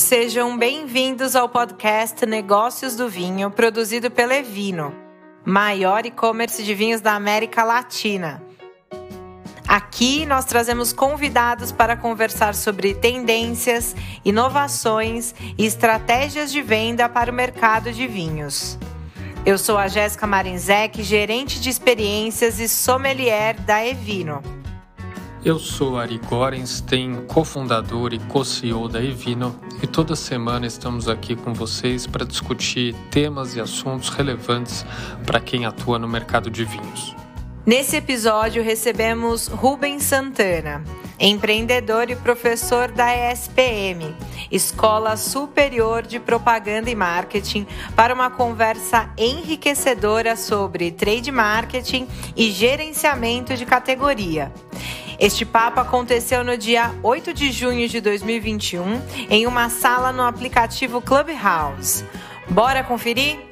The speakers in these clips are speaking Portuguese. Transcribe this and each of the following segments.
Sejam bem-vindos ao podcast Negócios do Vinho, produzido pela Evino, maior e-commerce de vinhos da América Latina. Aqui nós trazemos convidados para conversar sobre tendências, inovações e estratégias de venda para o mercado de vinhos. Eu sou a Jéssica Marinzec, gerente de experiências e sommelier da Evino. Eu sou Ari Gorenstein, cofundador e co-CEO da Evino, e toda semana estamos aqui com vocês para discutir temas e assuntos relevantes para quem atua no mercado de vinhos. Nesse episódio recebemos Rubens Santana, empreendedor e professor da ESPM, Escola Superior de Propaganda e Marketing, para uma conversa enriquecedora sobre trade marketing e gerenciamento de categoria. Este papo aconteceu no dia 8 de junho de 2021 em uma sala no aplicativo Clubhouse. Bora conferir?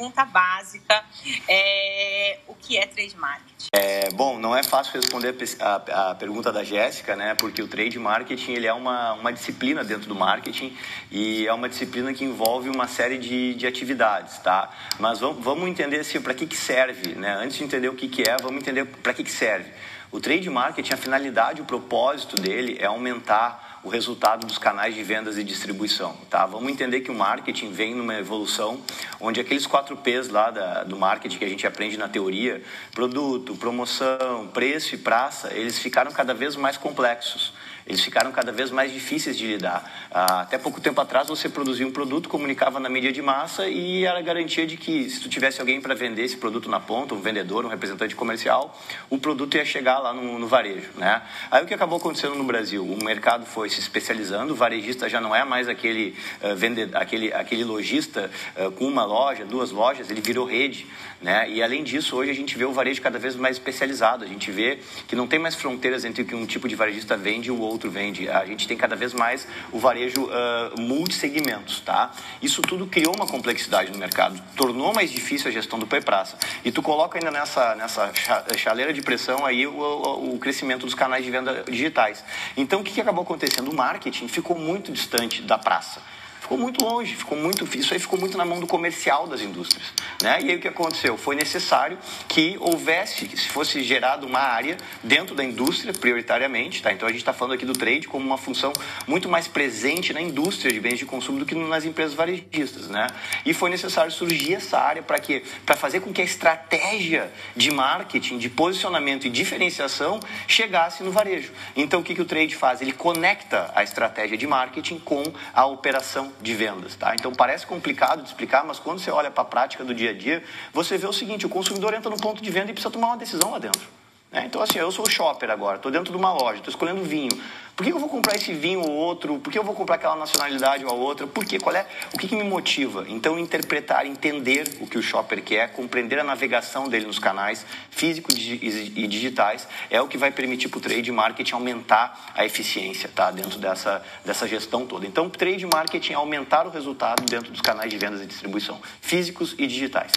Pergunta básica: é, o que é trade marketing? É, bom, não é fácil responder a, a, pergunta da Jéssica, né? Porque o trade marketing ele é uma, uma disciplina dentro do marketing e é uma disciplina que envolve uma série de, de atividades, tá? Mas vamos, vamos entender assim, para que, que serve, né? Antes de entender o que, que é, vamos entender para que, que serve. O trade marketing, a finalidade, o propósito dele é aumentar o resultado dos canais de vendas e distribuição. Tá? Vamos entender que o marketing vem numa evolução onde aqueles quatro P's lá da, do marketing que a gente aprende na teoria, produto, promoção, preço e praça, eles ficaram cada vez mais complexos eles ficaram cada vez mais difíceis de lidar. Ah, até pouco tempo atrás, você produzia um produto, comunicava na mídia de massa e era garantia de que se tu tivesse alguém para vender esse produto na ponta, um vendedor, um representante comercial, o produto ia chegar lá no, no varejo. Né? Aí o que acabou acontecendo no Brasil? O mercado foi se especializando, o varejista já não é mais aquele, uh, aquele, aquele lojista uh, com uma loja, duas lojas, ele virou rede. Né? E além disso, hoje a gente vê o varejo cada vez mais especializado, a gente vê que não tem mais fronteiras entre o que um tipo de varejista vende e o outro vende. A gente tem cada vez mais o varejo uh, multissegmentos, tá? Isso tudo criou uma complexidade no mercado, tornou mais difícil a gestão do pé-praça. E tu coloca ainda nessa, nessa chaleira de pressão aí o, o, o crescimento dos canais de venda digitais. Então, o que acabou acontecendo? O marketing ficou muito distante da praça ficou muito longe, ficou muito, isso aí ficou muito na mão do comercial das indústrias. Né? E aí o que aconteceu? Foi necessário que houvesse, se fosse gerado uma área dentro da indústria, prioritariamente, tá? então a gente está falando aqui do trade como uma função muito mais presente na indústria de bens de consumo do que nas empresas varejistas. Né? E foi necessário surgir essa área para quê? Para fazer com que a estratégia de marketing, de posicionamento e diferenciação chegasse no varejo. Então o que, que o trade faz? Ele conecta a estratégia de marketing com a operação de vendas, tá? Então parece complicado de explicar, mas quando você olha para a prática do dia a dia, você vê o seguinte: o consumidor entra no ponto de venda e precisa tomar uma decisão lá dentro. Né? Então, assim, eu sou shopper agora, estou dentro de uma loja, estou escolhendo vinho. Por que eu vou comprar esse vinho ou outro? Por que eu vou comprar aquela nacionalidade ou a outra? Por quê? Qual é? O que, que me motiva? Então, interpretar, entender o que o shopper quer, compreender a navegação dele nos canais físicos e digitais é o que vai permitir para o trade marketing aumentar a eficiência tá? dentro dessa, dessa gestão toda. Então, trade marketing é aumentar o resultado dentro dos canais de vendas e distribuição, físicos e digitais.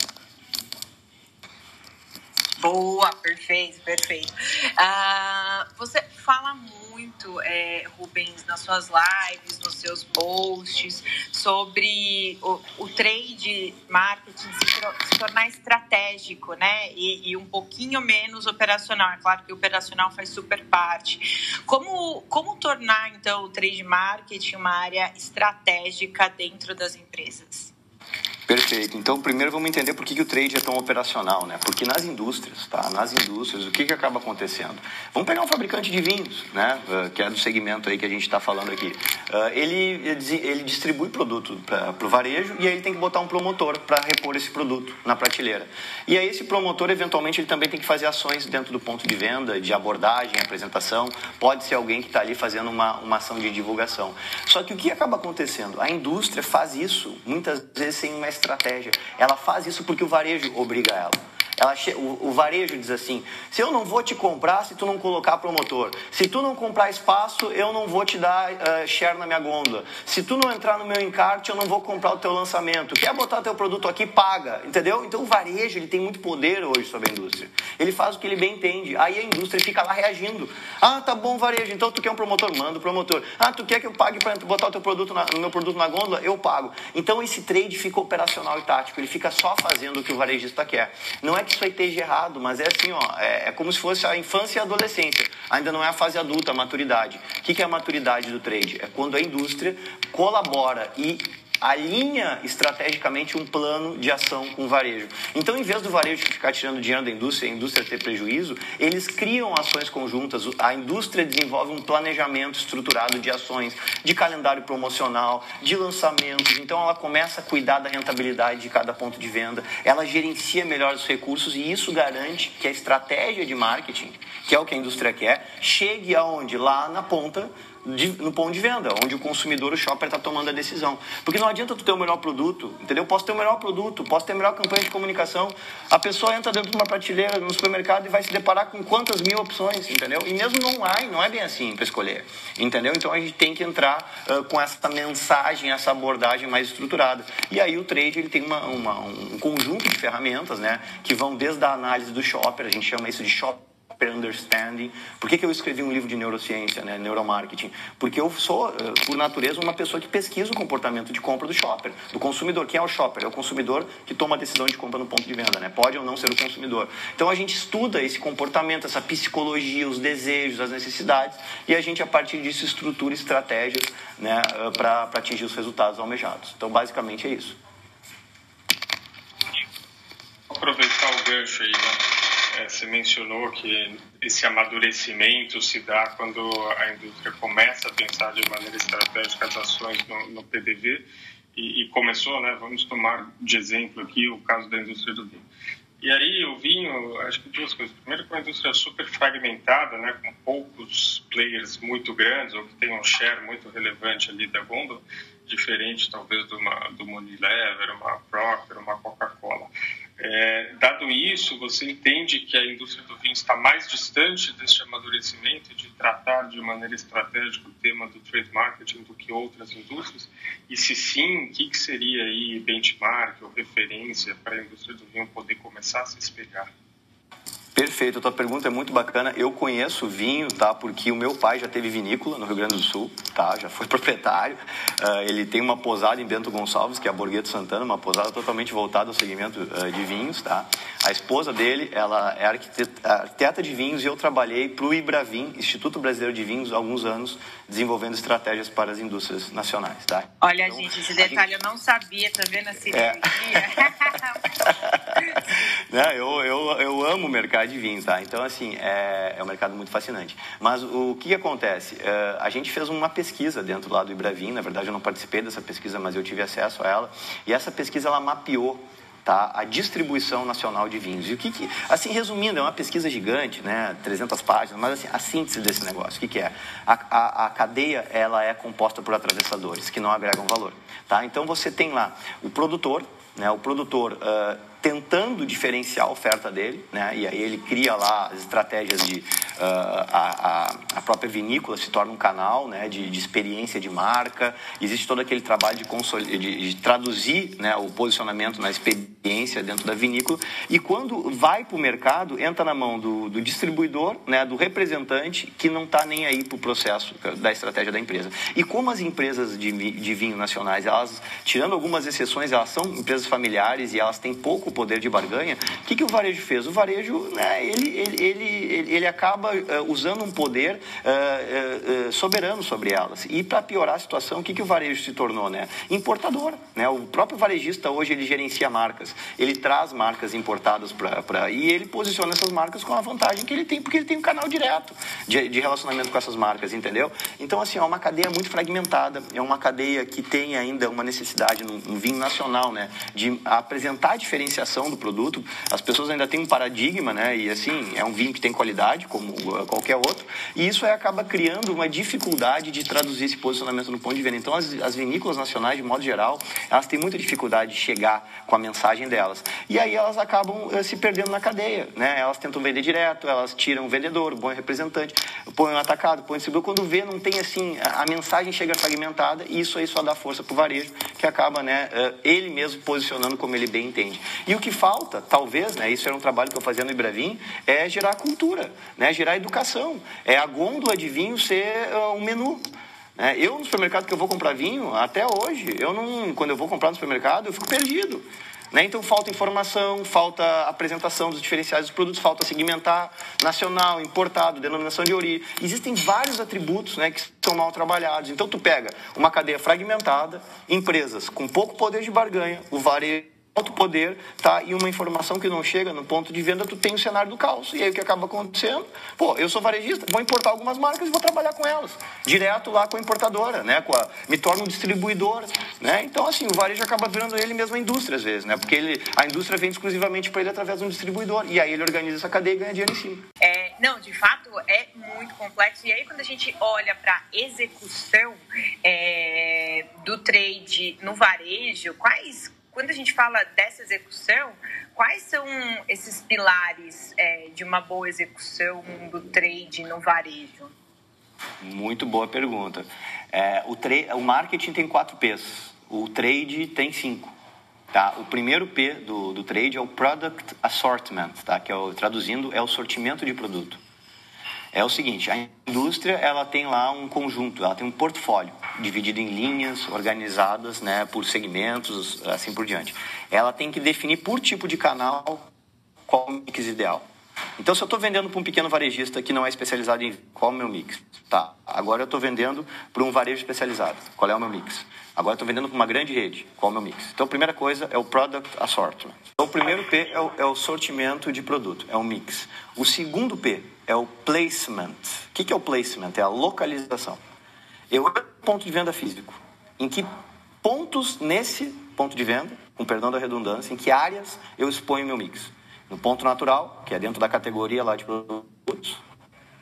Boa, perfeito, perfeito. Uh, você fala muito, é, Rubens, nas suas lives, nos seus posts, sobre o, o trade marketing se, se, tornar estratégico, né? E, e, um pouquinho menos operacional. É claro que o operacional faz super parte. Como, como tornar, então, o trade marketing uma área estratégica dentro das empresas? Perfeito. Então, primeiro vamos entender por que, que o trade é tão operacional, né? Porque nas indústrias, tá? Nas indústrias, o que, que acaba acontecendo? Vamos pegar um fabricante de vinhos, né? Uh, que é do segmento aí que a gente está falando aqui. Uh, ele, ele distribui produto para o varejo e aí ele tem que botar um promotor para repor esse produto na prateleira. E aí esse promotor, eventualmente, ele também tem que fazer ações dentro do ponto de venda, de abordagem, apresentação. Pode ser alguém que está ali fazendo uma, uma ação de divulgação. Só que o que acaba acontecendo? A indústria faz isso, muitas vezes, sem uma estratégia. Ela faz isso porque o varejo obriga ela. Ela, o, o, varejo diz assim: se eu não vou te comprar se tu não colocar promotor, se tu não comprar espaço, eu não vou te dar uh, share na minha gôndola, se tu não entrar no meu encarte, eu não vou comprar o teu lançamento. Quer botar teu produto aqui, paga, entendeu? Então o varejo ele tem muito poder hoje sobre a indústria. Ele faz o que ele bem entende. Aí a indústria fica lá reagindo. Ah, tá bom, varejo, então tu quer um promotor? Manda o promotor. Ah, tu quer que eu pague para botar o teu produto na, meu produto na gôndola? Eu pago. Então esse trade fica operacional e tático, ele fica só fazendo o que o varejista quer. Não é que isso aí esteja errado, mas é assim, ó, é, é, como se fosse a infância e a adolescência. Ainda não é a fase adulta, a maturidade. O que, que é a maturidade do trade? É quando a indústria colabora e alinha estrategicamente um plano de ação com o varejo. Então, em vez do varejo ficar tirando dinheiro da indústria a indústria ter prejuízo, eles criam ações conjuntas. A indústria desenvolve um planejamento estruturado de ações, de calendário promocional, de lançamentos. Então, ela começa a cuidar da rentabilidade de cada ponto de venda, ela gerencia melhor os recursos e isso garante que a estratégia de marketing, que é o que a indústria quer, chegue aonde? Lá na ponta de, no ponto de venda, onde o consumidor, o shopper, está tomando a decisão. Porque não adianta tu ter o melhor produto, entendeu? Posso ter o melhor produto, posso ter a melhor campanha de comunicação. A pessoa entra dentro de uma prateleira no supermercado e vai se deparar com quantas mil opções, entendeu? E mesmo não há, não é bem assim para escolher, entendeu? Então a gente tem que entrar uh, com essa mensagem, essa abordagem mais estruturada. E aí o trade ele tem uma, uma, um conjunto de ferramentas, né, que vão desde a análise do shopper, a gente chama isso de shopper understanding. Por que, que eu escrevi um livro de neurociência, né, neuromarketing? Porque eu sou, eh, por natureza, uma pessoa que pesquisa o comportamento de compra do shopper, do consumidor. Quem é o shopper? É o consumidor que toma a decisão de compra no ponto de venda, né? Pode ou não ser o consumidor. Então a gente estuda esse comportamento, essa psicologia, os desejos, as necessidades, e a gente, a partir disso, estrutura estratégias né, eh, para atingir os resultados almejados. Então, basicamente, é isso. Aproveitar o gancho aí, né? É, você mencionou que esse amadurecimento se dá quando a indústria começa a pensar de maneira estratégica as ações no, no PDV e, e, começou, né? Vamos tomar de exemplo aqui o caso da indústria do vinho. E aí o vinho, acho que duas coisas. Primeiro, com uma indústria super fragmentada, né, com poucos players muito grandes ou que tem um share muito relevante ali da gôndola, diferente talvez de uma, do Unilever, uma Procter, uma Coca-Cola. É, dado isso, você entende que a indústria do vinho está mais distante deste amadurecimento de tratar de maneira estratégica o tema do trade marketing do que outras indústrias? E se sim, o que, que seria aí benchmark ou referência para a indústria do vinho poder começar a se espelhar? Perfeito, tua pergunta é muito bacana. Eu conheço vinho, tá? Porque o meu pai já teve vinícola no Rio Grande do Sul, tá? Já foi proprietário. Uh, ele tem uma posada em Bento Gonçalves, que é a Borgueto Santana, uma posada totalmente voltada ao segmento uh, de vinhos, tá? A esposa dele, ela é arquiteta, arquiteta de vinhos e eu trabalhei para o Ibravin, Instituto Brasileiro de Vinhos, há alguns anos, desenvolvendo estratégias para as indústrias nacionais, tá? Olha, então, gente, esse detalhe gente... eu não sabia, tá vendo a cirurgia? É. eu, eu, eu amo o mercado de vinho, tá? Então, assim, é, é um mercado muito fascinante. Mas o que, acontece? Uh, a gente fez uma pesquisa dentro lá do Ibravin, na verdade eu não participei dessa pesquisa, mas eu tive acesso a ela, e essa pesquisa ela mapeou tá? a distribuição nacional de vinhos. E o que, que, assim, resumindo, é uma pesquisa gigante, né? 300 páginas, mas assim, a síntese desse negócio, o que, que é? A, a, a, cadeia, ela é composta por atravessadores, que não agregam valor, tá? Então, você tem lá o produtor, né? O produtor... Uh, tentando diferenciar a oferta dele, né? E aí ele cria lá as estratégias de a, a, própria vinícola se torna um canal, né? De, de experiência de marca. Existe todo aquele trabalho de, de, de traduzir, né? O posicionamento na experiência dentro da vinícola. E quando vai para o mercado, entra na mão do, do distribuidor, né? Do representante que não está nem aí para o processo da estratégia da empresa. E como as empresas de, de vinho nacionais, elas tirando algumas exceções, elas são empresas familiares e elas têm pouco poder de barganha, o que, que o varejo fez? O varejo, né, ele, ele, ele, ele acaba uh, usando um poder uh, uh, soberano sobre elas. E para piorar a situação, o que, que o varejo se tornou? Né? Importador. Né? O próprio varejista hoje ele gerencia marcas, ele traz marcas importadas para. E ele posiciona essas marcas com a vantagem que ele tem, porque ele tem um canal direto de, de relacionamento com essas marcas, entendeu? Então, assim, é uma cadeia muito fragmentada, é uma cadeia que tem ainda uma necessidade no, vinho nacional, né, de apresentar diferenciação diferenciação do produto. As pessoas ainda têm um paradigma, né? E assim, é um vinho que tem qualidade, como qualquer outro. E isso acaba criando uma dificuldade de traduzir esse posicionamento no ponto de venda. Então, as, as vinícolas nacionais, de modo geral, elas têm muita dificuldade de chegar com a mensagem delas. E aí elas acabam uh, se perdendo na cadeia, né? Elas tentam vender direto, elas tiram o vendedor, o bom representante, põem um atacado, põem distribuidor. Quando vê, não tem assim, a, mensagem chega fragmentada e isso aí só dá força para o varejo, que acaba, né, uh, ele mesmo posicionando como ele bem entende. E o que falta, talvez, né, isso era um trabalho que eu fazia no Ibravim, é gerar cultura, né, gerar educação. É a gôndola de vinho ser uh, um menu. Né? Eu, no supermercado que eu vou comprar vinho, até hoje, eu não, quando eu vou comprar no supermercado, eu fico perdido. Né? Então, falta informação, falta apresentação dos diferenciais dos produtos, falta segmentar nacional, importado, denominação de origem. Existem vários atributos né, que são mal trabalhados. Então, tu pega uma cadeia fragmentada, empresas com pouco poder de barganha, o varejo alto poder, tá? E uma informação que não chega no ponto de venda, tu tem o cenário do caos. E aí o que acaba acontecendo? Pô, eu sou varejista, vou importar algumas marcas e vou trabalhar com elas. Direto lá com a importadora, né? Com a, me torno um distribuidor, né? Então, assim, o varejo acaba virando ele mesmo a indústria, às vezes, né? Porque ele, a indústria vende exclusivamente para ele através de um distribuidor. E aí ele organiza essa cadeia e ganha dinheiro em cima. É, não, de fato, é muito complexo. E aí, quando a gente olha para execução é, do trade no varejo, quais quando a gente fala dessa execução, quais são esses pilares é, de uma boa execução do trade no varejo? Muito boa pergunta. É, o, o marketing tem quatro P's, o trade tem cinco. Tá? O primeiro P do, do trade é o Product Assortment, tá? que é o, traduzindo é o sortimento de produto é o seguinte, a indústria ela tem lá um conjunto, ela tem um portfólio dividido em linhas organizadas, né, por segmentos, assim por diante. Ela tem que definir por tipo de canal qual o mix ideal. Então, se eu estou vendendo para um pequeno varejista que não é especializado em qual é o meu mix? Tá, agora eu estou vendendo para um varejo especializado. Qual é o meu mix? Agora estou vendendo para uma grande rede. Qual é o meu mix? Então, a primeira coisa é o Product Assortment. Então, o primeiro P é o, é o sortimento de produto, é o mix. O segundo P é o placement. O que é o placement? É a localização. Eu tenho um ponto de venda físico. Em que pontos nesse ponto de venda, com perdão da redundância, em que áreas eu exponho meu mix? No ponto natural, que é dentro da categoria lá de produtos,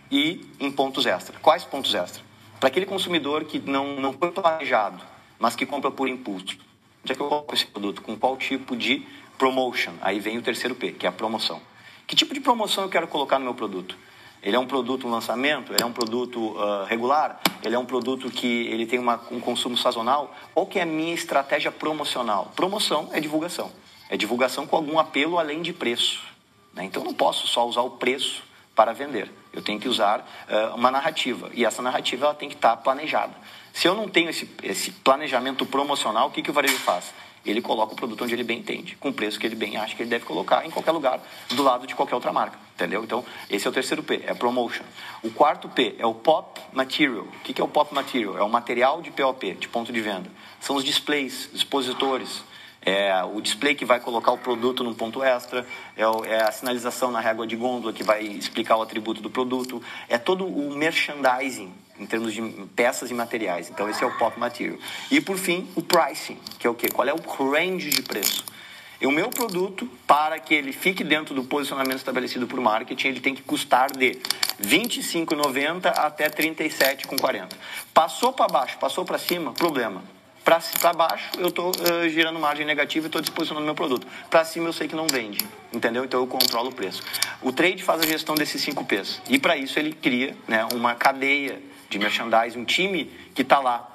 e em pontos extra. Quais pontos extra? Para aquele consumidor que não, não foi planejado, mas que compra por impulso. Onde é que eu coloco esse produto? Com qual tipo de promotion? Aí vem o terceiro P, que é a promoção. Que tipo de promoção eu quero colocar no meu produto? Ele é um produto um lançamento? Ele é um produto uh, regular? Ele é um produto que ele tem uma, um consumo sazonal? Qual que é a minha estratégia promocional? Promoção é divulgação. É divulgação com algum apelo além de preço. Né? Então, não posso só usar o preço para vender. Eu tenho que usar uh, uma narrativa. E essa narrativa ela tem que estar planejada. Se eu não tenho esse, esse planejamento promocional, o que, que o varejo faz? Ele coloca o produto onde ele bem entende, com o preço que ele bem acha que ele deve colocar em qualquer lugar, do lado de qualquer outra marca. Entendeu? Então, esse é o terceiro P, é promotion. O quarto P é o pop material. O que é o pop material? É o material de POP, de ponto de venda. São os displays, expositores, é o display que vai colocar o produto num ponto extra, é, é, a sinalização na régua de gôndola que vai explicar o atributo do produto, é todo o merchandising em termos de peças e materiais. Então esse é o pop material. E por fim, o pricing, que é o quê? Qual é o range de preço? E o meu produto, para que ele fique dentro do posicionamento estabelecido por marketing, ele tem que custar de R$ 25,90 até R$ 37,40. Passou para baixo, passou para cima, problema para baixo, eu estou uh, girando margem negativa e estou disposicionando meu produto. Para cima, eu sei que não vende, entendeu? Então, eu controlo o preço. O trade faz a gestão desses cinco P's. E, para isso, ele cria né, uma cadeia de merchandising, um time que está lá.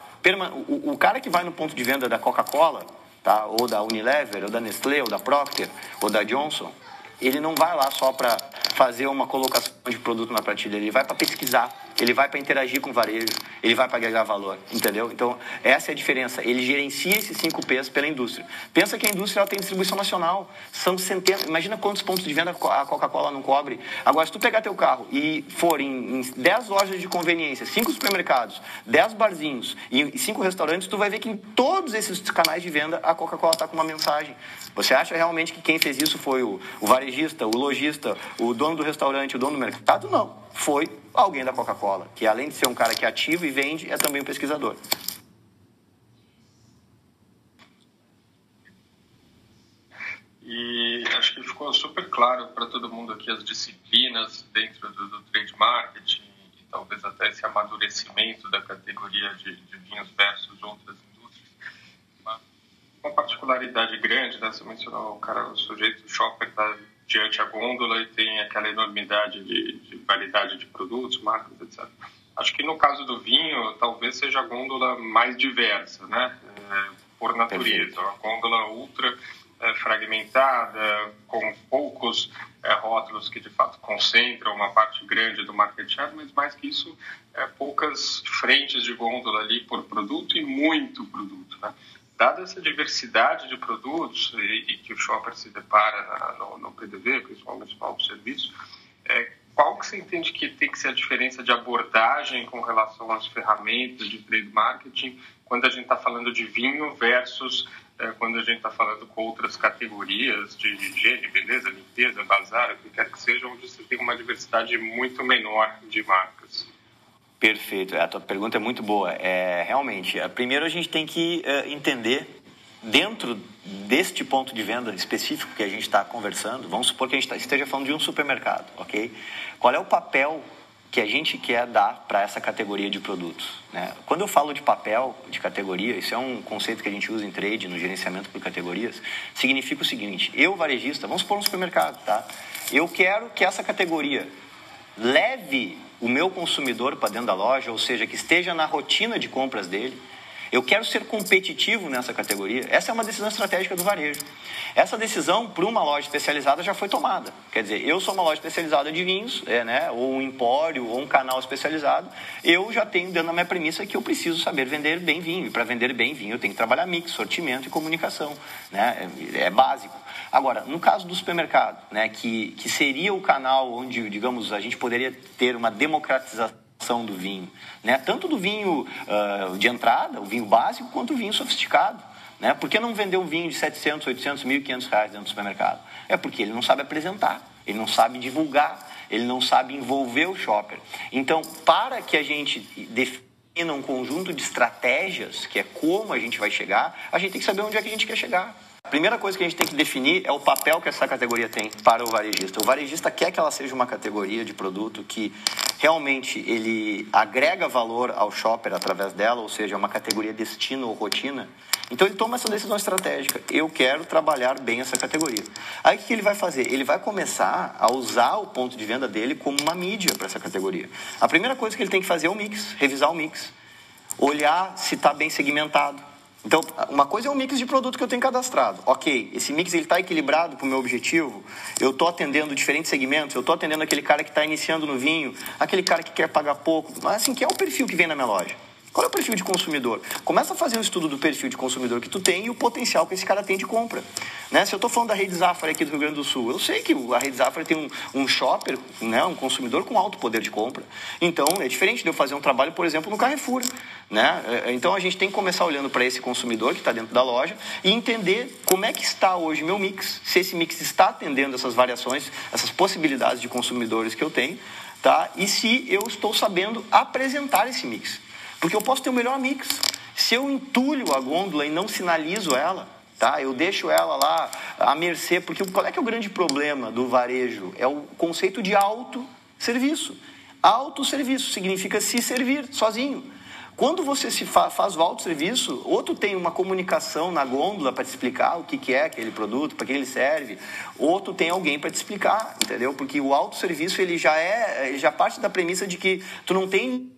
O, o, cara que vai no ponto de venda da Coca-Cola, tá? ou da Unilever, ou da Nestlé, ou da Procter, ou da Johnson, ele não vai lá só para fazer uma colocação de produto na prateleira, ele vai para pesquisar, ele vai para interagir com o varejo, ele vai para agregar valor, entendeu? Então, essa é a diferença. Ele gerencia esses cinco P's pela indústria. Pensa que a indústria ela tem distribuição nacional, são centenas, imagina quantos pontos de venda a Coca-Cola não cobre. Agora, se tu pegar teu carro e for em, em 10 lojas de conveniência, 5 supermercados, 10 barzinhos e 5 restaurantes, tu vai ver que em todos esses canais de venda a Coca-Cola está com uma mensagem. Você acha realmente que quem fez isso foi o varejista, o lojista, o dono do restaurante, o dono do mercado? Não. Foi alguém da Coca-Cola, que além de ser um cara que ativo e vende, é também um pesquisador. E claro para todo mundo aqui as disciplinas dentro do, do trade marketing e talvez até esse amadurecimento da categoria de, de vinhos versus outras indústrias. Uma, uma particularidade grande, né? você mencionou o cara, o sujeito, shopper está diante a gôndola e tem aquela enormidade de, de variedade de produtos, marcas, etc. Acho que no caso do vinho, talvez seja a gôndola mais diversa, né? É, por natureza. A gôndola ultra é, fragmentada, com poucos é, rótulos que de fato concentram uma parte grande do market share, mas mais que isso, é, poucas frentes de gôndola ali por produto e muito produto. Né? Dada essa diversidade de produtos e, e que o shopper se depara no, no PDV, principalmente no autosserviço, é, qual que você entende que tem que ser a diferença de abordagem com relação às ferramentas de trade marketing quando a gente está falando de vinho versus é, quando a gente está falando com outras categorias de higiene, beleza, limpeza, bazar, o que quer que seja, onde você tem uma diversidade muito menor de marcas. Perfeito, a tua pergunta é muito boa. É, realmente, é, primeiro a gente tem que uh, entender, dentro deste ponto de venda específico que a gente está conversando, vamos supor que a gente tá, esteja falando de um supermercado, ok? Qual é o papel que a gente quer dar para essa categoria de produtos. Né? Quando eu falo de papel de categoria, isso é um conceito que a gente usa em trade, no gerenciamento por categorias, significa o seguinte: eu, varejista, vamos supor um supermercado, tá? Eu quero que essa categoria leve o meu consumidor para dentro da loja, ou seja, que esteja na rotina de compras dele eu quero ser competitivo nessa categoria. Essa é uma decisão estratégica do varejo. Essa decisão para uma loja especializada já foi tomada. Quer dizer, eu sou uma loja especializada de vinhos, é, né, ou um empório, ou um canal especializado. Eu já tenho dentro da minha premissa que eu preciso saber vender bem vinho. E para vender bem vinho, eu tenho que trabalhar mix, sortimento e comunicação. Né? É, é básico. Agora, no caso do supermercado, né, que, que seria o canal onde, digamos, a gente poderia ter uma democratização do vinho, né? Tanto do vinho uh, de entrada, o vinho básico, quanto o vinho sofisticado. Né? Por que não vender um vinho de 700, 800, 1.500 reais dentro do supermercado? É porque ele não sabe apresentar, ele não sabe divulgar, ele não sabe envolver o shopper. Então, para que a gente defina um conjunto de estratégias, que é como a gente vai chegar, a gente tem que saber onde é que a gente quer chegar. A primeira coisa que a gente tem que definir é o papel que essa categoria tem para o varejista. O varejista quer que ela seja uma categoria de produto que realmente ele agrega valor ao shopper através dela, ou seja, uma categoria destino ou rotina. Então ele toma essa decisão estratégica. Eu quero trabalhar bem essa categoria. Aí o que ele vai fazer? Ele vai começar a usar o ponto de venda dele como uma mídia para essa categoria. A primeira coisa que ele tem que fazer é o mix, revisar o mix, olhar se está bem segmentado então, uma coisa é o mix de produto que eu tenho cadastrado. Ok, esse mix está equilibrado para o meu objetivo. Eu estou atendendo diferentes segmentos. Eu estou atendendo aquele cara que está iniciando no vinho, aquele cara que quer pagar pouco. Assim, que é o perfil que vem na minha loja. Qual é o perfil de consumidor? Começa a fazer um estudo do perfil de consumidor que tu tem e o potencial que esse cara tem de compra. Né? Se eu estou falando da Rede Zafra aqui do Rio Grande do Sul, eu sei que a Rede Zafra tem um, um shopper, né? um consumidor com alto poder de compra. Então, é diferente de eu fazer um trabalho, por exemplo, no Carrefour. Né? É, então, a gente tem que começar olhando para esse consumidor que está dentro da loja e entender como é que está hoje meu mix, se esse mix está atendendo essas variações, essas possibilidades de consumidores que eu tenho, tá? e se eu estou sabendo apresentar esse mix. Porque eu posso ter o melhor mix. Se eu entulho a gôndola e não sinalizo ela, tá? Eu deixo ela lá à mercê, porque qual é que é o grande problema do varejo? É o conceito de autosserviço. Autosserviço significa se servir sozinho. Quando você se fa faz o autosserviço, outro tem uma comunicação na gôndola para te explicar o que, que é aquele produto, para que ele serve, outro tem alguém para te explicar, entendeu? Porque o autosserviço ele já é, já parte da premissa de que tu não tem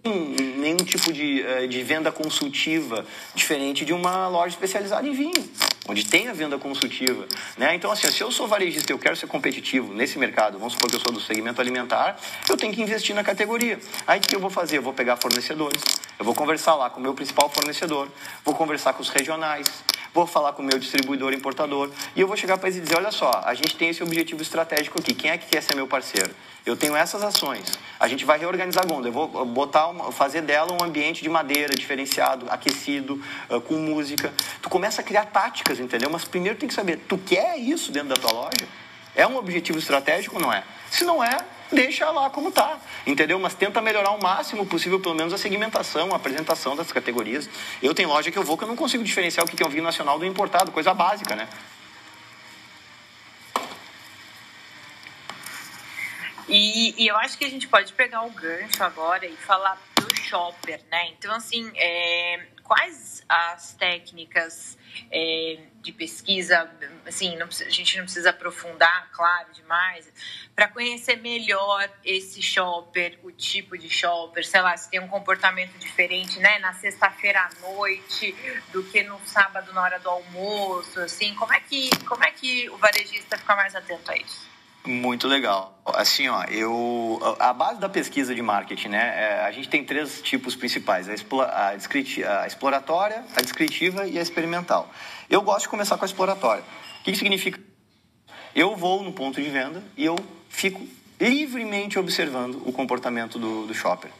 nenhum tipo de, eh, de venda consultiva diferente de uma loja especializada em vinho, onde tem a venda consultiva, né? Então assim, se eu sou varejista e eu quero ser competitivo nesse mercado, vamos supor que eu sou do segmento alimentar, eu tenho que investir na categoria. Aí o que eu vou fazer? Eu vou pegar fornecedores, eu vou conversar lá com o meu principal fornecedor, vou conversar com os regionais, vou falar com o meu distribuidor importador e eu vou chegar para eles e dizer: olha só, a gente tem esse objetivo estratégico aqui, quem é que quer ser meu parceiro? Eu tenho essas ações. A gente vai reorganizar a Gonda. Eu vou botar uma, fazer dela um ambiente de madeira diferenciado, aquecido, uh, com música. Tu começa a criar táticas, entendeu? Mas primeiro tem que saber, tu quer isso dentro da tua loja? É um objetivo estratégico ou não é? Se não é, deixa lá como está, entendeu? Mas tenta melhorar o máximo possível, pelo menos a segmentação, a apresentação das categorias. Eu tenho loja que eu vou que eu não consigo diferenciar o que é um vinho nacional do importado, coisa básica, né? E, e, eu acho que a gente pode pegar o gancho agora e falar do shopper, né? Então, assim, é, quais as técnicas é, de pesquisa, assim, não, a gente não precisa aprofundar, claro, demais, para conhecer melhor esse shopper, o tipo de shopper, sei lá, se tem um comportamento diferente, né, na sexta-feira à noite do que no sábado na hora do almoço, assim, como é que, como é que o varejista fica mais atento a isso? Muito legal. Assim, ó, eu a base da pesquisa de marketing, né? É, a gente tem três tipos principais: a, a, a, exploratória, a descritiva e a experimental. Eu gosto de começar com a exploratória. O que, que significa? Eu vou no ponto de venda e eu fico livremente observando o comportamento do, do shopper.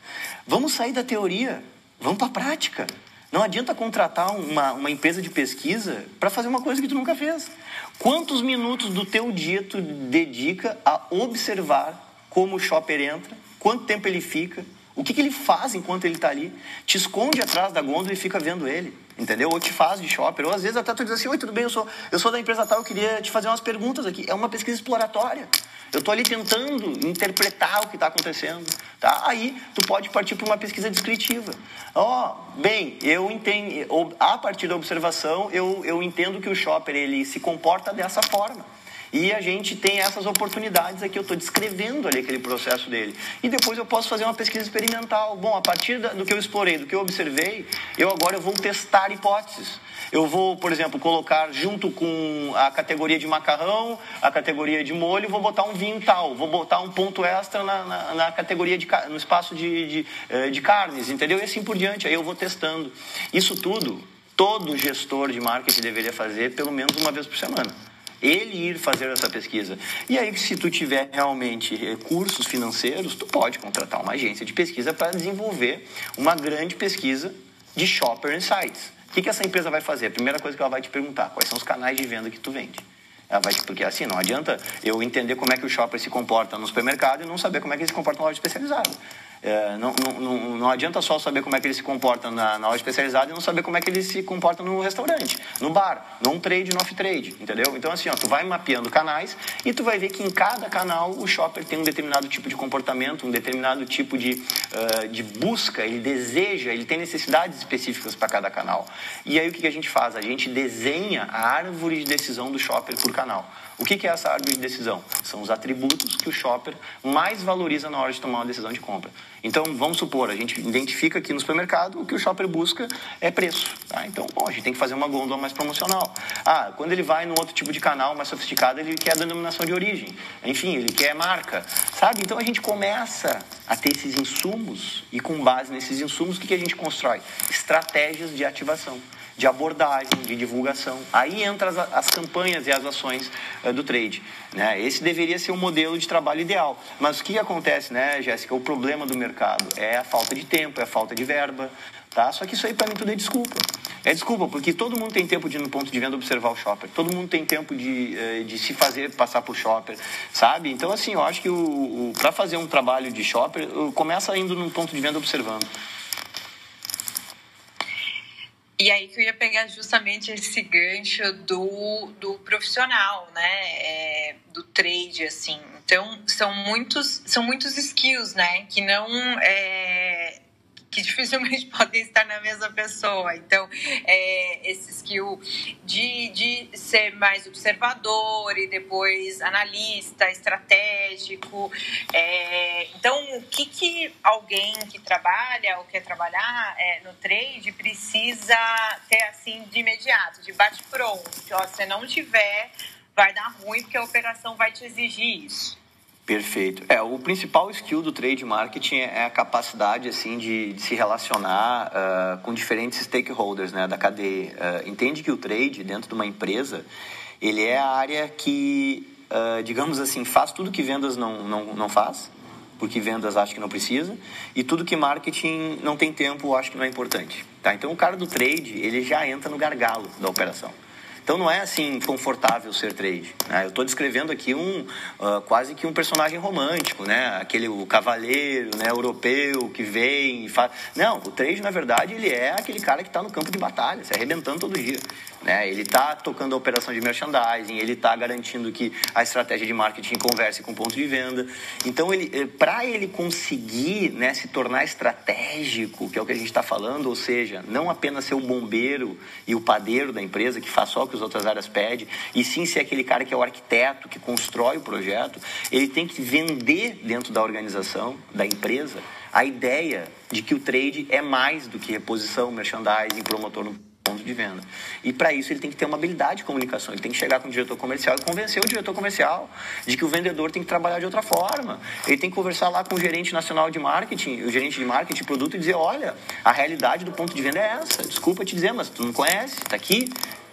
Vamos sair da teoria, vamos para a prática. Não adianta contratar uma, uma empresa de pesquisa para fazer uma coisa que tu nunca fez. Quantos minutos do teu dia tu dedica a observar como o shopper entra, quanto tempo ele fica, o que, que ele faz enquanto ele está ali? Te esconde atrás da gôndola e fica vendo ele, entendeu? Ou te faz de shopper, ou às vezes até tu diz assim, oi, tudo bem, eu sou, eu sou da empresa tal, eu queria te fazer umas perguntas aqui. É uma pesquisa exploratória. Eu estou ali tentando interpretar o que está acontecendo. Tá? Aí tu pode partir para uma pesquisa descritiva. Ó, oh, bem, eu entendo, a partir da observação, eu, eu entendo que o shopper ele se comporta dessa forma. E a gente tem essas oportunidades aqui, eu estou descrevendo ali aquele processo dele. E depois eu posso fazer uma pesquisa experimental. Bom, a partir do que eu explorei, do que eu observei, eu agora eu vou testar hipóteses. Eu vou, por exemplo, colocar junto com a categoria de macarrão, a categoria de molho, vou botar um vinho tal, vou botar um ponto extra na, na, na categoria de no espaço de, de, eh, de carnes, entendeu? E assim por diante. Aí eu vou testando. Isso tudo, todo gestor de marketing deveria fazer pelo menos uma vez por semana ele ir fazer essa pesquisa. E aí, se tu tiver realmente recursos financeiros, tu pode contratar uma agência de pesquisa para desenvolver uma grande pesquisa de shopper insights. O que, que essa empresa vai fazer? A primeira coisa que ela vai te perguntar, quais são os canais de venda que tu vende? Ela vai, porque assim, não adianta eu entender como é que o shopper se comporta no supermercado e não saber como é que ele se comporta na loja especializada. É, não, não, não, adianta só saber como é que ele se comporta na, na loja especializada e não saber como é que ele se comporta no restaurante, no bar, no trade, no off-trade, entendeu? Então, assim, ó, tu vai mapeando canais e tu vai ver que em cada canal o shopper tem um determinado tipo de comportamento, um determinado tipo de, uh, de busca, ele deseja, ele tem necessidades específicas para cada canal. E aí o que, que a gente faz? A gente desenha a árvore de decisão do shopper por canal. O que é essa árvore de decisão? São os atributos que o shopper mais valoriza na hora de tomar uma decisão de compra. Então, vamos supor, a gente identifica aqui no supermercado o que o shopper busca é preço. Tá? Então, bom, a gente tem que fazer uma gôndola mais promocional. Ah, quando ele vai num outro tipo de canal mais sofisticado, ele quer a denominação de origem. Enfim, ele quer marca. Sabe? Então, a gente começa a ter esses insumos e, com base nesses insumos, o que a gente constrói? Estratégias de ativação de abordagem, de divulgação. Aí entram as, as campanhas e as ações uh, do trade. Né? Esse deveria ser o modelo de trabalho ideal. Mas o que acontece, né, Jéssica? O problema do mercado é a falta de tempo, é a falta de verba. Tá? Só que isso aí para mim tudo é desculpa. É desculpa, porque todo mundo tem tempo de ir no ponto de venda observar o shopper. Todo mundo tem tempo de, eh, de se fazer passar por shopper, sabe? Então, assim, eu acho que para fazer um trabalho de shopper, começa indo no ponto de venda observando. E aí que eu ia pegar justamente esse gancho do, do profissional, né? É, do trade, assim. Então, são muitos, são muitos skills, né? Que não. É, que dificilmente podem estar na mesma pessoa. Então, é, esse skill de, de ser mais observador e depois analista, estratégico. É, então, o que, que alguém que trabalha ou quer trabalhar é, no trade precisa ter assim de imediato, de bate-pronto? Se não tiver, vai dar ruim porque a operação vai te exigir isso. Perfeito. É, o principal skill do trade marketing é a capacidade assim de, de se relacionar uh, com diferentes stakeholders né, da cadeia. Uh, entende que o trade dentro de uma empresa ele é a área que, uh, digamos assim, faz tudo que vendas não, não, não faz, porque vendas acha que não precisa, e tudo que marketing não tem tempo acha que não é importante. Tá? Então o cara do trade ele já entra no gargalo da operação. Então não é assim confortável ser trade. Né? Eu estou descrevendo aqui um uh, quase que um personagem romântico, né? Aquele o cavaleiro, né? Europeu que vem e faz. Não, o trade na verdade ele é aquele cara que está no campo de batalha, se arrebentando todo dia. Né? Ele está tocando a operação de merchandising, ele está garantindo que a estratégia de marketing converse com o ponto de venda. Então, ele, eh, para ele conseguir né, se tornar estratégico, que é o que a gente está falando, ou seja, não apenas ser o bombeiro e o padeiro da empresa que faz só o que as outras áreas pedem, e sim ser aquele cara que é o arquiteto, que constrói o projeto, ele tem que vender dentro da organização, da empresa, a ideia de que o trade é mais do que reposição, merchandising, promotor no ponto de venda. E para isso ele tem que ter uma habilidade de comunicação, ele tem que chegar com o diretor comercial e convencer o diretor comercial de que o vendedor tem que trabalhar de outra forma. Ele tem que conversar lá com o gerente nacional de marketing, o gerente de marketing de produto e dizer, olha, a realidade do ponto de venda é essa. Desculpa te dizer, mas tu não conhece, está aqui,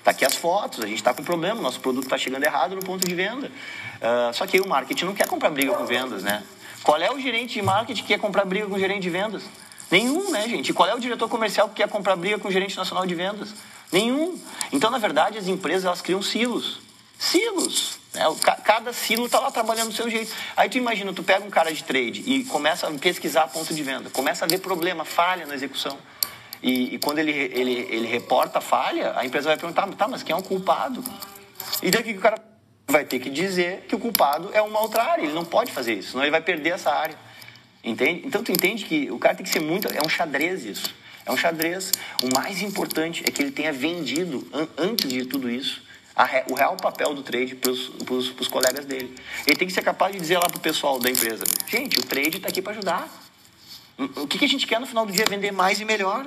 Está aqui as fotos, a gente está com problema, nosso produto está chegando errado no ponto de venda. Uh, só que aí o marketing não quer comprar briga com vendas, né? Qual é o gerente de marketing que quer comprar briga com o gerente de vendas? Nenhum, né, gente? E qual é o diretor comercial que quer comprar briga com o gerente nacional de vendas? Nenhum. Então, na verdade, as empresas elas criam silos. Silos. Né? Cada silo está lá trabalhando do seu jeito. Aí tu imagina, tu pega um cara de trade e começa a pesquisar ponto de venda, começa a ver problema, falha na execução. E, e quando ele, ele, ele reporta a falha, a empresa vai perguntar, tá, mas quem é o culpado? E daqui que o cara vai ter que dizer que o culpado é uma outra área. Ele não pode fazer isso, senão ele vai perder essa área. Entende? Então tu entende que o cara tem que ser muito. É um xadrez isso. É um xadrez. O mais importante é que ele tenha vendido, an antes de tudo isso, o real papel do trade para os colegas dele. Ele tem que ser capaz de dizer lá para o pessoal da empresa: gente, o trade está aqui para ajudar. O que, que a gente quer no final do dia? Vender mais e melhor.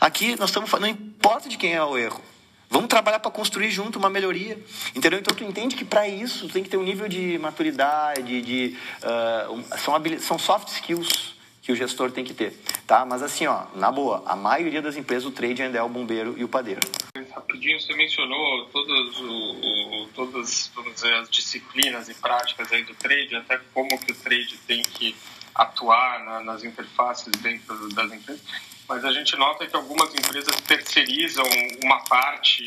Aqui nós estamos falando, não importa de quem é o erro. Vamos trabalhar para construir junto uma melhoria. Entendeu? Então tu entende que para isso tem que ter um nível de maturidade, de uh, são, são soft skills que o gestor tem que ter, tá? Mas assim, ó, na boa, a maioria das empresas o trade ainda é o bombeiro e o padeiro. Rapidinho, você mencionou todas, o, o, todas, as disciplinas e práticas aí do trade, até como que o trade tem que atuar na, nas interfaces dentro das empresas mas a gente nota que algumas empresas terceirizam uma parte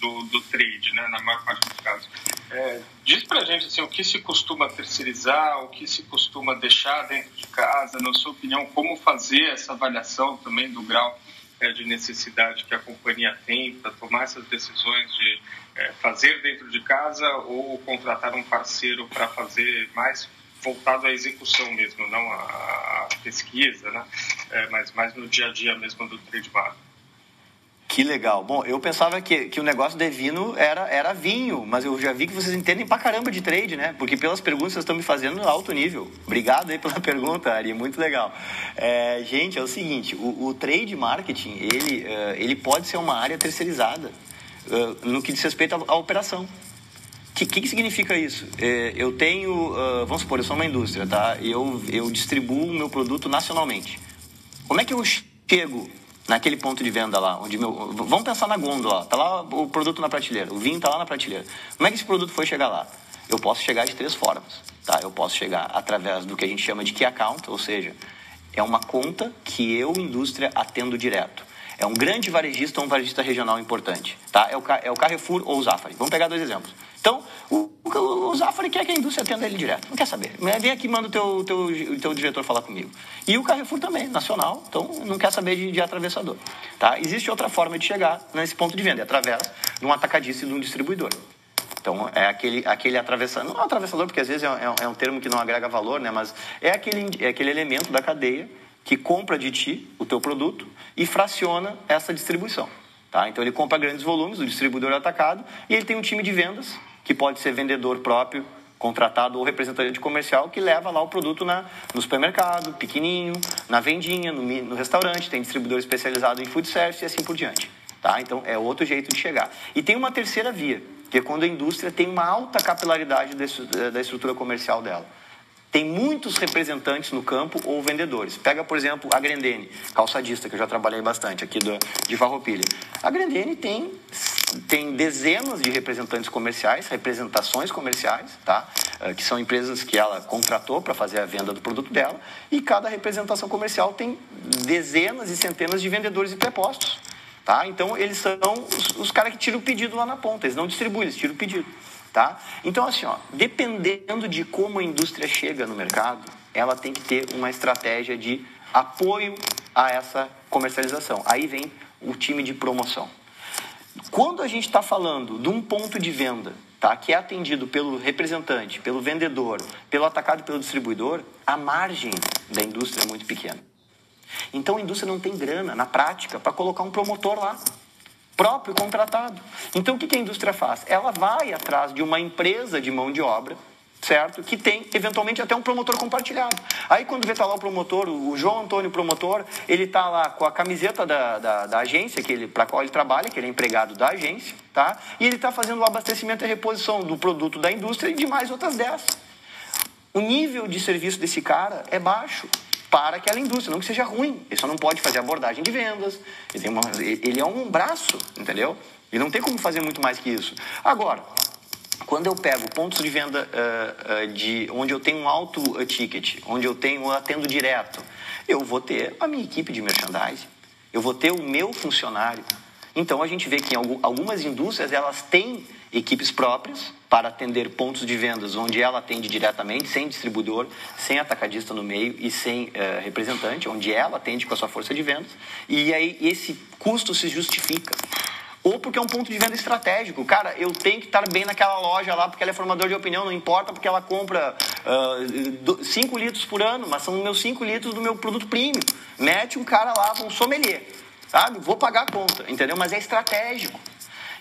do, do trade, né, na maior parte dos casos. É, diz para a gente assim, o que se costuma terceirizar, o que se costuma deixar dentro de casa, na sua opinião, como fazer essa avaliação também do grau é, de necessidade que a companhia tem para tomar essas decisões de é, fazer dentro de casa ou contratar um parceiro para fazer mais voltado à execução mesmo, não à, pesquisa, né? É, mas mais no dia a dia mesmo do trademark. Que legal. Bom, eu pensava que, que o negócio de Vino era, era vinho, mas eu já vi que vocês entendem pra caramba de trade, né? Porque pelas perguntas vocês estão me fazendo alto nível. Obrigado aí pela pergunta, Ari, muito legal. É, gente, é o seguinte, o, o trade marketing, ele, uh, ele pode ser uma área terceirizada uh, no que diz respeito à, à operação. O que, que, significa isso? É, eu tenho, uh, vamos supor, eu sou uma indústria, tá? Eu, eu distribuo o meu produto nacionalmente. Como é que eu chego naquele ponto de venda lá? Onde meu, vamos pensar na gôndola, tá lá o produto na prateleira, o vinho tá lá na prateleira. Como é que esse produto foi chegar lá? Eu posso chegar de três formas, tá? Eu posso chegar através do que a gente chama de key account, ou seja, é uma conta que eu, indústria, atendo direto. É um grande varejista ou um varejista regional importante, tá? É o, é o Carrefour ou o Zafari. Vamos pegar dois exemplos. Então, o, o, Zafari quer que a indústria atenda ele direto. Não quer saber. Vem aqui manda o teu, teu, teu diretor falar comigo. E o Carrefour também, nacional. Então, não quer saber de, de atravessador. Tá? Existe outra forma de chegar nesse ponto de venda. É através de um atacadista e de um distribuidor. Então, é aquele, aquele atravessador. Não é um atravessador, porque às vezes é, é, é um termo que não agrega valor, né? Mas é aquele, é aquele elemento da cadeia que compra de ti o teu produto e fraciona essa distribuição. Tá? Então ele compra grandes volumes, o distribuidor é atacado, e ele tem um time de vendas que pode ser vendedor próprio, contratado ou representante comercial que leva lá o produto na, no supermercado, pequenininho, na vendinha, no, no restaurante, tem distribuidor especializado em food service e assim por diante. Tá? Então é outro jeito de chegar. E tem uma terceira via, que é quando a indústria tem uma alta capilaridade da estrutura comercial dela tem muitos representantes no campo ou vendedores. Pega, por exemplo, a Grendene, calçadista, que eu já trabalhei bastante aqui do, de Farroupilha. A Grendene tem, tem dezenas de representantes comerciais, representações comerciais, tá? Eh, que são empresas que ela contratou para fazer a venda do produto dela, e cada representação comercial tem dezenas e centenas de vendedores e prepostos. Tá? Então, eles são os, os caras que tiram o pedido lá na ponta. Eles não distribuem, eles tiram o pedido. Tá? Então, assim, ó, dependendo de como a indústria chega no mercado, ela tem que ter uma estratégia de apoio a essa comercialização. Aí vem o time de promoção. Quando a gente está falando de um ponto de venda tá, que é atendido pelo representante, pelo vendedor, pelo atacado e pelo distribuidor, a margem da indústria é muito pequena. Então a indústria não tem grana, na prática, para colocar um promotor lá, próprio contratado. Então o que a indústria faz? Ela vai atrás de uma empresa de mão de obra certo? Que tem, eventualmente, até um promotor compartilhado. Aí, quando vê tá lá o promotor, o João Antônio promotor, ele tá lá com a camiseta da, da, da agência que ele, para qual ele trabalha, que ele é empregado da agência, tá? E ele está fazendo o abastecimento e reposição do produto da indústria e de mais outras 10. O nível de serviço desse cara é baixo para aquela indústria, não que seja ruim. Ele só não pode fazer abordagem de vendas, ele, uma, ele é um braço, entendeu? E não tem como fazer muito mais que isso. Agora, quando eu pego pontos de venda uh, uh, de onde eu tenho um alto uh, ticket, onde eu tenho atendo direto, eu vou ter a minha equipe de merchandising, eu vou ter o meu funcionário. Então a gente vê que em algumas indústrias elas têm equipes próprias para atender pontos de vendas onde ela atende diretamente, sem distribuidor, sem atacadista no meio e sem representante, onde ela atende com a sua força de vendas. E aí esse custo se justifica ou porque é um ponto de venda estratégico. Cara, eu tenho que estar bem naquela loja lá porque ela é formador de opinião, não importa porque ela compra 5 uh, litros por ano, mas são meus 5 litros do meu produto premium. Mete um cara lá, um sommelier, sabe? Vou pagar a conta, entendeu? Mas é estratégico.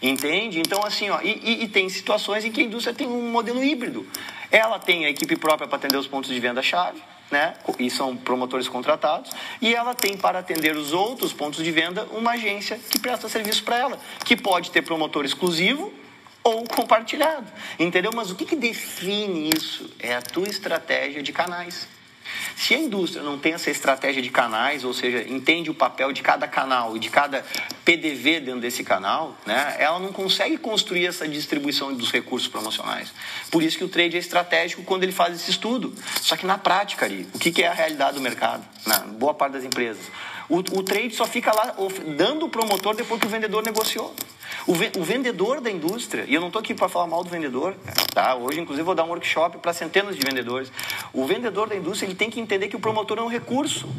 Entende? Então, assim, ó, e, e, e, tem situações em que a indústria tem um modelo híbrido. Ela tem a equipe própria para atender os pontos de venda-chave, né? E são promotores contratados. E ela tem para atender os outros pontos de venda uma agência que presta serviço para ela, que pode ter promotor exclusivo ou compartilhado. Entendeu? Mas o que, que define isso? É a tua estratégia de canais. Se a indústria não tem essa estratégia de canais, ou seja, entende o papel de cada canal e de cada PDV dentro desse canal, né, ela não consegue construir essa distribuição dos recursos promocionais. Por isso que o trade é estratégico quando ele faz esse estudo. Só que na prática, ali, o que é a realidade do mercado? Na boa parte das empresas. O, o trade só fica lá dando o promotor depois que o vendedor negociou. O, ve o vendedor da indústria, e eu não estou aqui para falar mal do vendedor, tá? hoje inclusive vou dar um workshop para centenas de vendedores. O vendedor da indústria ele tem que entender que o promotor é um recurso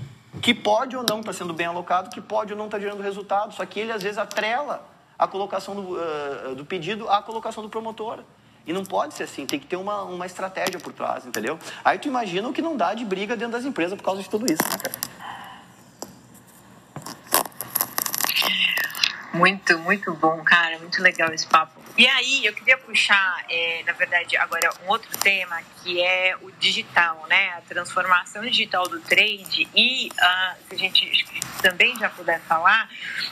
que pode ou não estar tá sendo bem alocado, que pode ou não estar tá gerando resultado, só que ele às vezes atrela a colocação do, uh, do pedido à colocação do promotor. E não pode ser assim, tem que ter uma, uma estratégia por trás, entendeu? Aí tu imagina o que não dá de briga dentro das empresas por causa de tudo isso, né, cara? Muito, muito bom, cara. Muito legal esse papo. E aí, eu queria puxar, é, na verdade, agora um outro tema que é o digital, né? A transformação digital do trade e, uh, se a gente também já puder falar,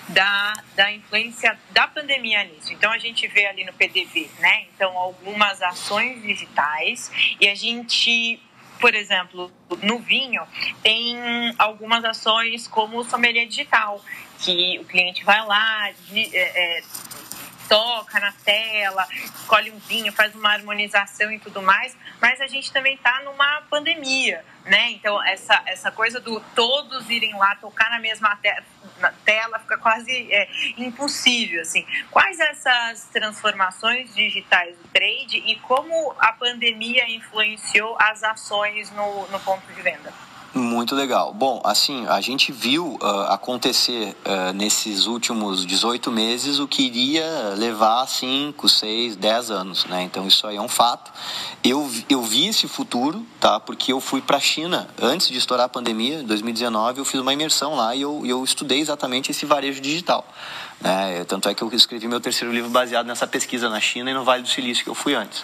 da, da influência da pandemia nisso. Então, a gente vê ali no PDV, né? Então, algumas ações digitais e a gente por exemplo, no vinho, tem algumas ações como sommelier digital, que o cliente vai lá, de, é, é, toca na tela, escolhe um vinho, faz uma harmonização e tudo mais, mas a gente também está numa pandemia, né? Então, essa, essa coisa do todos irem lá tocar na mesma na tela fica quase é, impossível, assim. Quais essas transformações digitais do trade e como a pandemia influenciou as ações no, no ponto de venda? Muito legal. Bom, assim, a gente viu uh, acontecer uh, nesses últimos 18 meses o que iria levar 5, 6, 10 anos, né? Então isso aí é um fato. Eu, eu vi esse futuro, tá? Porque eu fui para a China antes de estourar a pandemia, em 2019, eu fiz uma imersão lá e eu, eu estudei exatamente esse varejo digital. Né? Tanto é que eu escrevi meu terceiro livro baseado nessa pesquisa na China e no Vale do Silício que eu fui antes.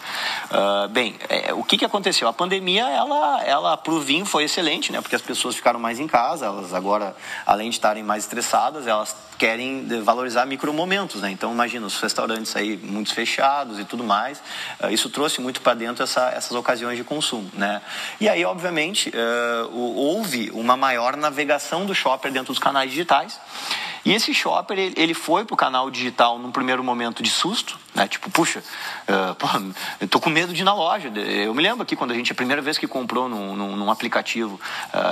Uh, bem, é, o que, que aconteceu? A pandemia, ela, ela para o vinho foi excelente, né? porque as pessoas ficaram mais em casa, elas agora, além de estarem mais estressadas, elas querem valorizar micromomentos. Né? Então, imagina, os restaurantes aí muitos fechados e tudo mais, uh, isso trouxe muito para dentro essa, essas ocasiões de consumo. Né? E aí, obviamente, uh, houve uma maior navegação do shopper dentro dos canais digitais E esse shopper, ele foi para o canal digital num primeiro momento de susto, né? Tipo, puxa, uh, porra, eu tô com medo de ir na loja. Eu me lembro aqui quando a gente, a primeira vez que comprou num, num, num aplicativo,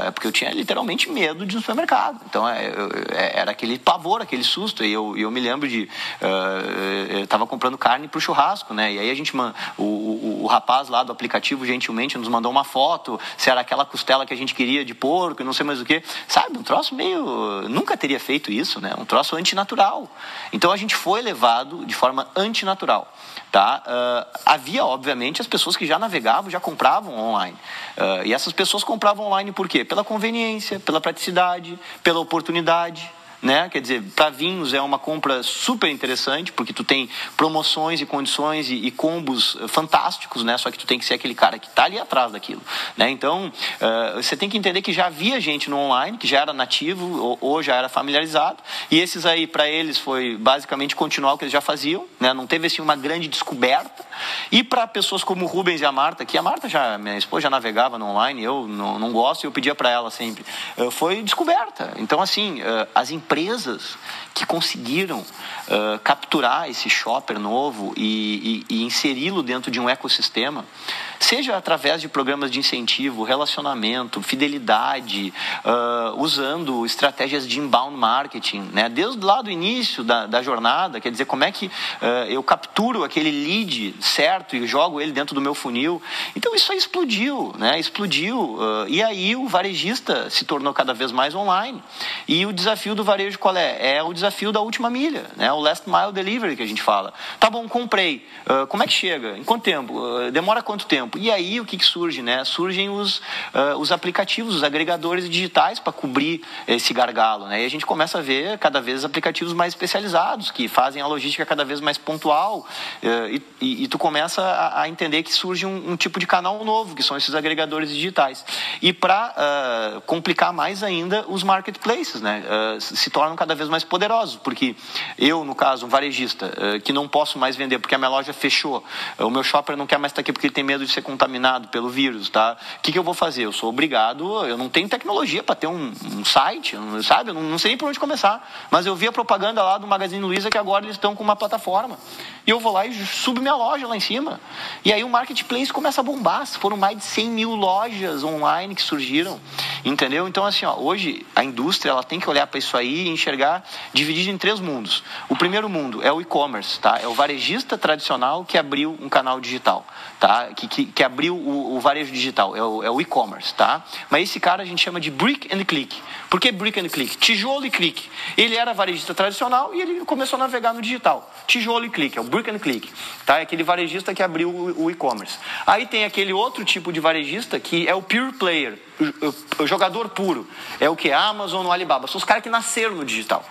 é porque eu tinha literalmente medo de ir no supermercado. Então, é, é, era aquele pavor, aquele susto. E eu, eu me lembro de, uh, eu estava comprando carne para o churrasco, né? E aí a gente, o, o, o rapaz lá do aplicativo, gentilmente, nos mandou uma foto, se era aquela costela que a gente queria de porco, não sei mais o que. Sabe, um troço meio... Nunca teria feito isso, né? Um troço antinatural. Então, a gente foi levado de forma antinatural natural. Tá? Uh, havia, obviamente, as pessoas que já navegavam, já compravam online. Uh, e essas pessoas compravam online por quê? Pela conveniência, pela praticidade, pela oportunidade né? Quer dizer, para vinhos é uma compra super interessante, porque tu tem promoções e condições e, e, combos fantásticos, né? Só que tu tem que ser aquele cara que está ali atrás daquilo, né? Então, uh, você tem que entender que já havia gente no online, que já era nativo ou, ou já era familiarizado, e esses aí, para eles, foi basicamente continuar o que eles já faziam, né? Não teve, assim, uma grande descoberta. E para pessoas como o Rubens e a Marta, que a Marta já, minha esposa já navegava no online, eu não, não gosto e eu pedia para ela sempre, uh, foi descoberta. Então, assim, uh, as empresas empresas que conseguiram uh, capturar esse shopper novo e, e, e inseri-lo dentro de um ecossistema, seja através de programas de incentivo, relacionamento, fidelidade, uh, usando estratégias de inbound marketing, né? desde lá do início da, da jornada, quer dizer, como é que uh, eu capturo aquele lead certo e jogo ele dentro do meu funil. Então isso aí explodiu, né? explodiu. Uh, e aí o varejista se tornou cada vez mais online. E o desafio do varejo qual é? É o desafio da última milha, né? o last mile delivery que a gente fala. Tá bom, comprei. como é que chega? Em quanto tempo? demora quanto tempo? Tempo. E aí o que, que surge? Né? Surgem os, uh, os aplicativos, os agregadores digitais para cobrir esse gargalo. Né? E a gente começa a ver cada vez aplicativos mais especializados, que fazem a logística cada vez mais pontual. Uh, e, e, tu começa a, a, entender que surge um, um, tipo de canal novo, que são esses agregadores digitais. E para uh, complicar mais ainda, os marketplaces né? se tornam cada vez mais poderosos, porque eu, no caso, um varejista, que não posso mais vender porque a minha loja fechou, o meu shopper não quer mais estar aqui porque ele tem medo de ser contaminado pelo vírus, tá? O que, que eu vou fazer? Eu sou obrigado, eu não tenho tecnologia para ter um, um, site, sabe? Eu não, não sei nem por onde começar. Mas eu vi a propaganda lá do Magazine Luiza que agora eles estão com uma plataforma. E eu vou lá e subo minha loja lá em cima. E aí o marketplace começa a bombar. Foram mais de 100 mil lojas online que surgiram. Entendeu? Então, assim, ó, hoje a indústria ela tem que olhar para isso aí e enxergar dividido em três mundos. O primeiro mundo é o e-commerce, tá? É o varejista tradicional que abriu um canal digital, tá? Que, que, que abriu o, o, varejo digital, é o, é o e-commerce, tá? Mas esse cara a gente chama de brick and click. Por que brick and click? Tijolo e clique. Ele era varejista tradicional e ele começou a navegar no digital. Tijolo e clique, é o brick and click, tá? É aquele varejista que abriu o, o e-commerce. Aí tem aquele outro tipo de varejista que é o pure player, o, o jogador puro. É o que? Amazon ou Alibaba. São os caras que nasceram no digital.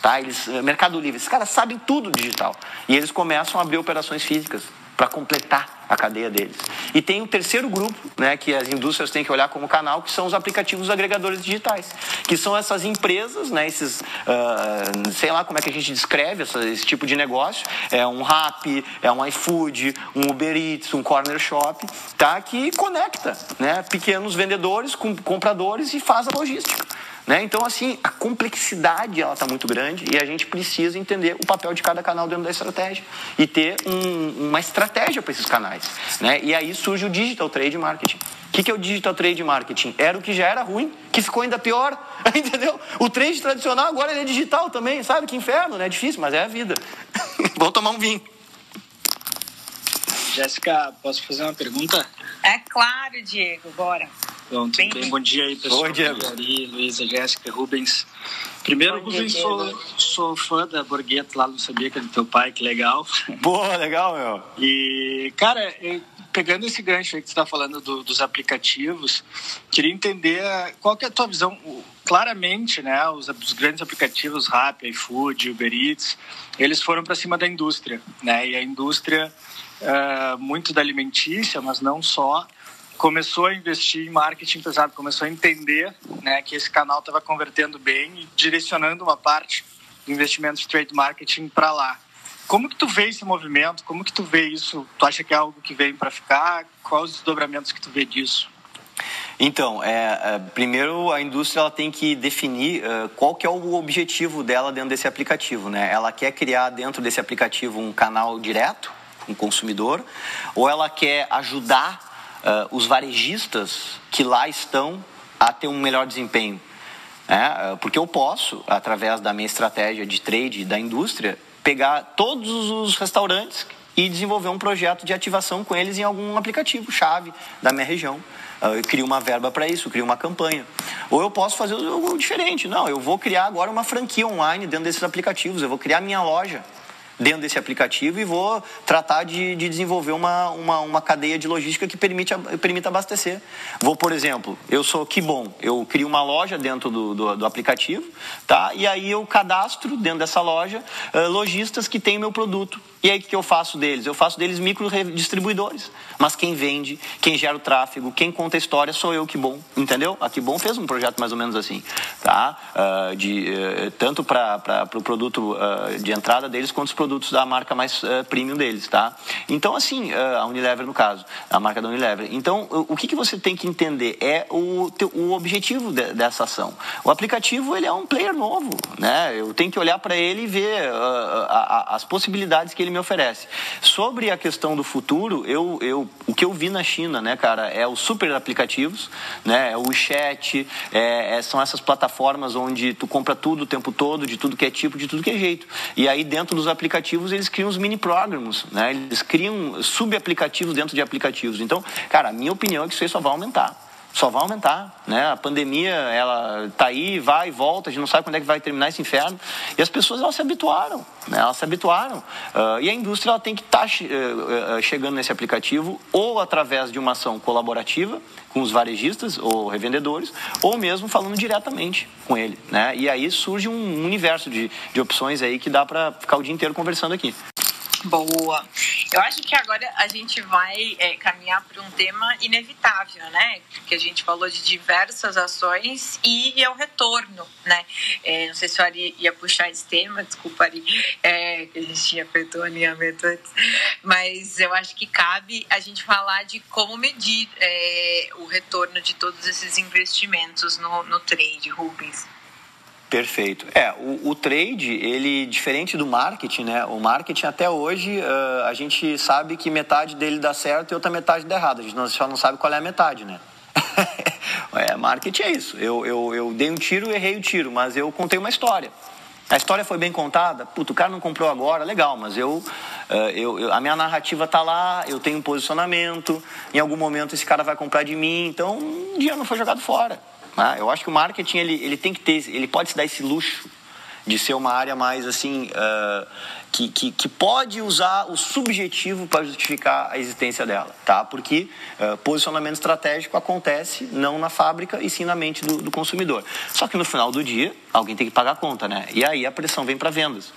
Tá? Eles, eh, Mercado Livre, esses caras sabem tudo digital. E eles começam a abrir operações físicas para completar a cadeia deles. E tem o terceiro grupo, né, que as indústrias têm que olhar como canal, que são os aplicativos agregadores digitais, que são essas empresas, né, esses, uh, sei lá como é que a gente descreve essa, esse tipo de negócio, é um Rappi, é um iFood, um Uber Eats, um Corner Shop, tá, que conecta, né, pequenos vendedores com compradores e faz a logística. Né? Então, assim, a complexidade ela está muito grande e a gente precisa entender o papel de cada canal dentro da estratégia e ter um, uma estratégia para esses canais. Né? E aí surge o Digital Trade Marketing. O que, que é o Digital Trade Marketing? Era o que já era ruim, que ficou ainda pior, entendeu? O trade tradicional agora é digital também, sabe? Que inferno, né? É difícil, mas é a vida. Vou tomar um vinho. Jéssica, posso fazer uma pergunta? É claro, Diego, bora. Pronto, bem, bem, bom dia aí, pessoal. Oi, Diego. Ari, Luísa, Jéssica, Rubens. Primeiro, bom Rubens, dia, sou, sou fã da Borgueta lá, não sabia que é do teu pai, que legal. Boa, legal, meu. E, cara, pegando esse gancho aí que você está falando do, dos aplicativos, queria entender qual que é a tua visão. Claramente, né, os, os grandes aplicativos, Rappi, iFood, Uber Eats, eles foram para cima da indústria, né? E a indústria, uh, muito da alimentícia, mas não só, começou a investir em marketing pesado, começou a entender né, que esse canal estava convertendo bem e direcionando uma parte do investimento de trade marketing para lá. Como que tu vê esse movimento? Como que tu vê isso? Tu acha que é algo que vem para ficar? Quais os desdobramentos que tu vê disso? Então, é, é, primeiro a indústria ela tem que definir uh, qual que é o objetivo dela dentro desse aplicativo. Né? Ela quer criar dentro desse aplicativo um canal direto com o consumidor ou ela quer ajudar uh, os varejistas que lá estão a ter um melhor desempenho. Né? Porque eu posso, através da minha estratégia de trade da indústria, pegar todos os restaurantes e desenvolver um projeto de ativação com eles em algum aplicativo chave da minha região. Ah, eu crio uma verba para isso, crio uma campanha. Ou eu posso fazer algo diferente. Não, eu vou criar agora uma franquia online dentro desses aplicativos. Eu vou criar minha loja dentro desse aplicativo e vou tratar de, de desenvolver uma, uma, uma, cadeia de logística que permite, permita abastecer. Vou, por exemplo, eu sou que bom, eu crio uma loja dentro do, do, do, aplicativo, tá? E aí eu cadastro dentro dessa loja uh, lojistas que têm meu produto. E aí o que eu faço deles? Eu faço deles micro distribuidores. Mas quem vende, quem gera o tráfego, quem conta a história sou eu, que bom. Entendeu? A que bom fez um projeto mais ou menos assim. Tá? Uh, de, uh, tanto para o pro produto uh, de entrada deles, quanto os produtos da marca mais premium deles. Tá? Então, assim, a Unilever no caso, a marca da Unilever. Então, o, que, que você tem que entender é o, o objetivo de, dessa ação. O aplicativo ele é um player novo. Né? Eu tenho que olhar para ele e ver as possibilidades que ele me oferece. Sobre a questão do futuro, eu, eu, o que eu vi na China, né, cara, é os super aplicativos, né, é o WeChat, é, é, são essas plataformas onde tu compra tudo o tempo todo, de tudo que é tipo, de tudo que é jeito. E aí dentro dos aplicativos eles criam os mini programas, né, eles criam sub-aplicativos dentro de aplicativos. Então, cara, a minha opinião é que isso aí só vai aumentar só vai aumentar, né? A pandemia, ela tá aí, vai e volta, a gente não sabe quando é que vai terminar esse inferno. E as pessoas, elas se habituaram, né? Elas se habituaram. Uh, e a indústria, ela tem que estar tá uh, chegando nesse aplicativo ou através de uma ação colaborativa com os varejistas ou revendedores, ou mesmo falando diretamente com ele, né? E aí surge um universo de, de opções aí que dá para ficar o dia inteiro conversando aqui. Boa. Eu acho que agora a gente vai é, caminhar para um tema inevitável, né? Porque a gente falou de diversas ações e é o retorno, né? É, não sei se o Ari ia puxar esse tema, desculpa, Ari, é, que a gente tinha feito o alinhamento antes, mas eu acho que cabe a gente falar de como medir é, o retorno de todos esses investimentos no, no trade, Rubens. Perfeito. É, o, o, trade, ele, diferente do marketing, né? O marketing até hoje, uh, a gente sabe que metade dele dá certo e outra metade dá errado. A gente só não sabe qual é a metade, né? é, marketing é isso. Eu, eu, eu dei um tiro e errei o tiro, mas eu contei uma história. A história foi bem contada, puto, o cara não comprou agora, legal, mas eu, uh, eu, eu, a minha narrativa tá lá, eu tenho um posicionamento, em algum momento esse cara vai comprar de mim, então um dia não foi jogado fora. Né? Eu acho que o marketing ele, ele tem que ter, ele pode se dar esse luxo de ser uma área mais assim uh, que, que, que, pode usar o subjetivo para justificar a existência dela, tá? Porque uh, posicionamento estratégico acontece não na fábrica e sim na mente do, do, consumidor. Só que no final do dia alguém tem que pagar a conta, né? E aí a pressão vem para vendas.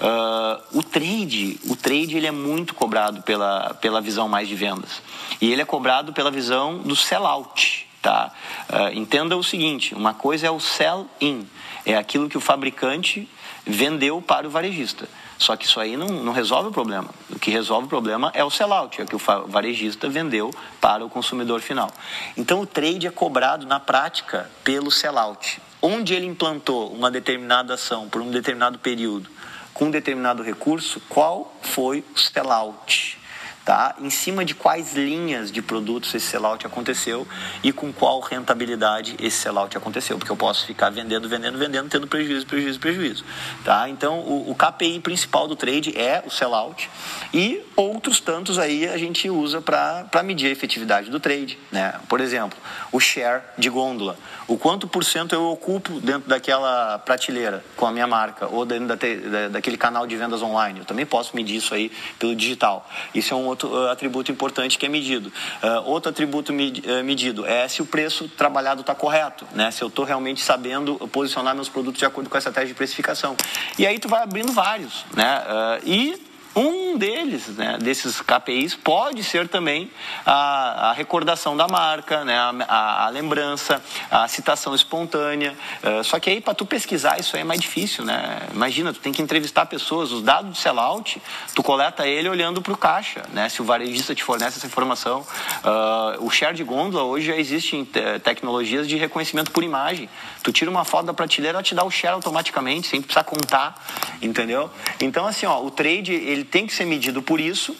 Uh, o trade, o trade ele é muito cobrado pela pela visão mais de vendas e ele é cobrado pela visão do sellout. Tá? Uh, entenda o seguinte: uma coisa é o sell-in, é aquilo que o fabricante vendeu para o varejista. Só que isso aí não, não resolve o problema. O que resolve o problema é o sellout, é o que o varejista vendeu para o consumidor final. Então o trade é cobrado na prática pelo sellout. Onde ele implantou uma determinada ação por um determinado período com um determinado recurso, qual foi o sellout? Tá? Em cima de quais linhas de produtos esse sellout aconteceu e com qual rentabilidade esse sellout aconteceu, porque eu posso ficar vendendo, vendendo, vendendo, tendo prejuízo, prejuízo, prejuízo, tá? Então, o, o KPI principal do trade é o sellout e outros tantos aí a gente usa para medir a efetividade do trade, né? Por exemplo, o share de gôndola, o quanto por cento eu ocupo dentro daquela prateleira com a minha marca ou dentro da, da, daquele canal de vendas online. Eu também posso medir isso aí pelo digital. Isso é um outro outro uh, atributo importante que é medido. Uh, outro atributo uh, medido é se o preço trabalhado está correto, né? se eu estou realmente sabendo posicionar meus produtos de acordo com a estratégia de precificação. E aí tu vai abrindo vários. Né? e Um deles, né, desses KPIs, pode ser também a, a recordação da marca, né, a, a, lembrança, a citação espontânea. Uh, só que aí, para tu pesquisar, isso aí é mais difícil, né? Imagina, tu tem que entrevistar pessoas, os dados de sellout, tu coleta ele olhando para o caixa, né? Se o varejista te fornece essa informação. Uh, o share de gôndola hoje já existe tecnologias de reconhecimento por imagem. Tu tira uma foto da prateleira, ela te dá o share automaticamente, sem precisar contar, entendeu? Então, assim, ó, o trade, ele tem que ser medido por isso,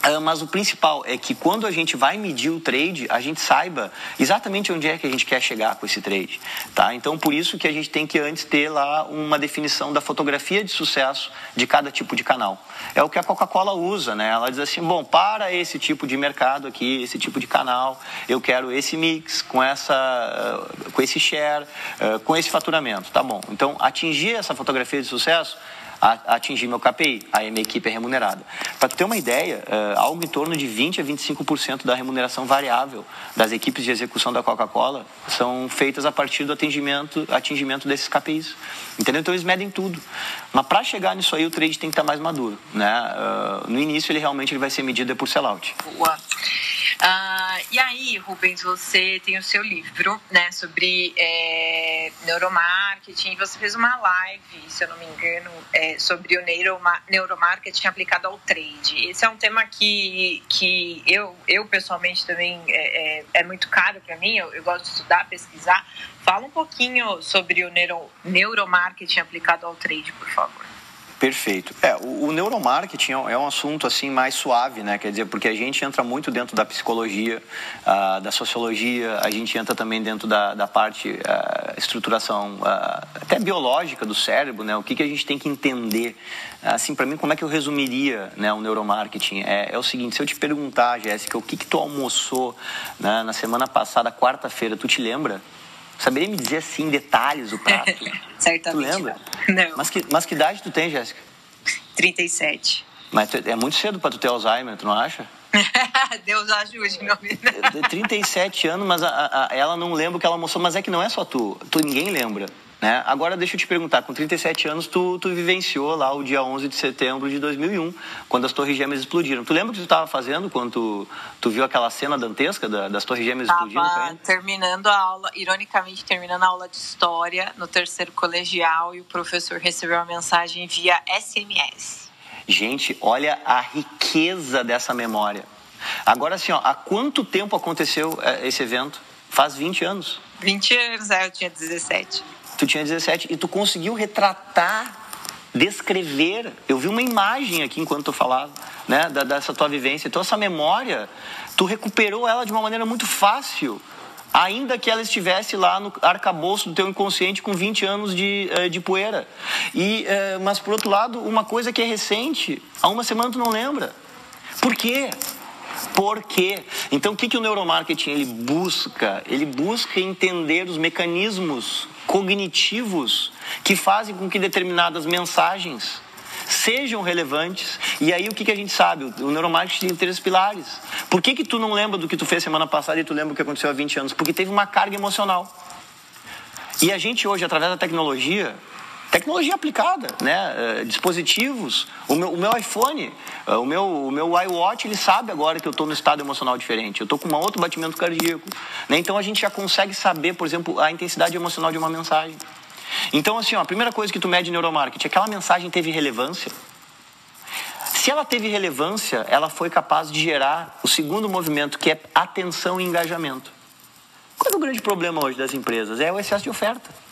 ah, mas o principal é que quando a gente vai medir o trade, a gente saiba exatamente onde é que a gente quer chegar com esse trade, tá? Então, por isso que a gente tem que antes ter lá uma definição da fotografia de sucesso de cada tipo de canal. É o que a Coca-Cola usa, né? Ela diz assim, bom, para esse tipo de mercado aqui, esse tipo de canal, eu quero esse mix com essa, ah, com esse share, ah, com esse faturamento, tá bom? Então, atingir essa fotografia de sucesso a atingir meu KPI. Aí minha equipe é remunerada. Para ter uma ideia, uh, algo em torno de 20 a 25% da remuneração variável das equipes de execução da Coca-Cola são feitas a partir do atingimento, atingimento desses KPIs. Entendeu? Então eles medem tudo. Mas para chegar nisso aí, o trade tem que estar tá mais maduro. Né? Uh, no início, ele realmente ele vai ser medido por sellout. Boa. Uh, e aí, Rubens, você tem o seu livro né, sobre é, neuromarketing. Você fez uma live, se eu não me engano, é, sobre o neuroma neuromarketing aplicado ao trade. Esse é um tema que, que eu, eu pessoalmente também é, é, é muito caro para mim. Eu, eu, gosto de estudar, pesquisar. Fala um pouquinho sobre o neuro, neuromarketing aplicado ao trade, por favor. Perfeito. É, o, o, neuromarketing é um assunto assim mais suave, né? Quer dizer, porque a gente entra muito dentro da psicologia, uh, da sociologia, a gente entra também dentro da, da parte uh, estruturação uh, até biológica do cérebro, né? O que, que a gente tem que entender. Assim, para mim, como é que eu resumiria né, o neuromarketing? É, é o seguinte, se eu te perguntar, Jéssica, o que, que tu almoçou né, na semana passada, quarta-feira, tu te lembra? Saberia me dizer assim, em detalhes o prato? Certamente. Tu lembra? Não. Mas que, mas que idade tu tem, Jéssica? 37. Mas é muito cedo para tu ter Alzheimer, tu não acha? Deus ajude, meu amigo. 37 anos, mas a, a, ela não lembra o que ela almoçou, mas é que não é só tu. Tu ninguém lembra. Né? Agora, deixa eu te perguntar, com 37 anos, tu, tu vivenciou lá o dia 11 de setembro de 2001, quando as Torres Gêmeas explodiram. Tu lembra o que tu estava fazendo quando tu, tu, viu aquela cena dantesca da, das Torres Gêmeas tava explodindo? terminando a aula, ironicamente, terminando a aula de História no terceiro colegial e o professor recebeu uma mensagem via SMS. Gente, olha a riqueza dessa memória. Agora, assim, ó, há quanto tempo aconteceu eh, esse evento? Faz 20 anos. 20 anos, é, eu tinha 17 tu tinha 17 e tu conseguiu retratar, descrever. Eu vi uma imagem aqui enquanto tu falava, né, da, dessa tua vivência. Então essa memória, tu recuperou ela de uma maneira muito fácil, ainda que ela estivesse lá no arcabouço do teu inconsciente com 20 anos de, eh, de poeira. E, eh, mas por outro lado, uma coisa que é recente, há uma semana tu não lembra. Por quê? Por quê? Então, o que, que o neuromarketing ele busca? Ele busca entender os mecanismos cognitivos que fazem com que determinadas mensagens sejam relevantes. E aí o que, que a gente sabe? O neuromarketing tem três pilares. Por que, que tu não lembra do que tu fez semana passada e tu lembra o que aconteceu há 20 anos? Porque teve uma carga emocional. E a gente hoje, através da tecnologia, tecnologia aplicada, né? Uh, dispositivos. O meu, o meu iPhone, uh, o, meu, o meu iWatch, ele sabe agora que eu estou no estado emocional diferente. Eu estou com um outro batimento cardíaco. Né? Então a gente já consegue saber, por exemplo, a intensidade emocional de uma mensagem. Então, assim, ó, a primeira coisa que tu mede em neuromarketing, aquela mensagem teve relevância. Se ela teve relevância, ela foi capaz de gerar o segundo movimento, que é atenção e engajamento. Qual é o grande problema hoje das empresas? É o excesso de oferta.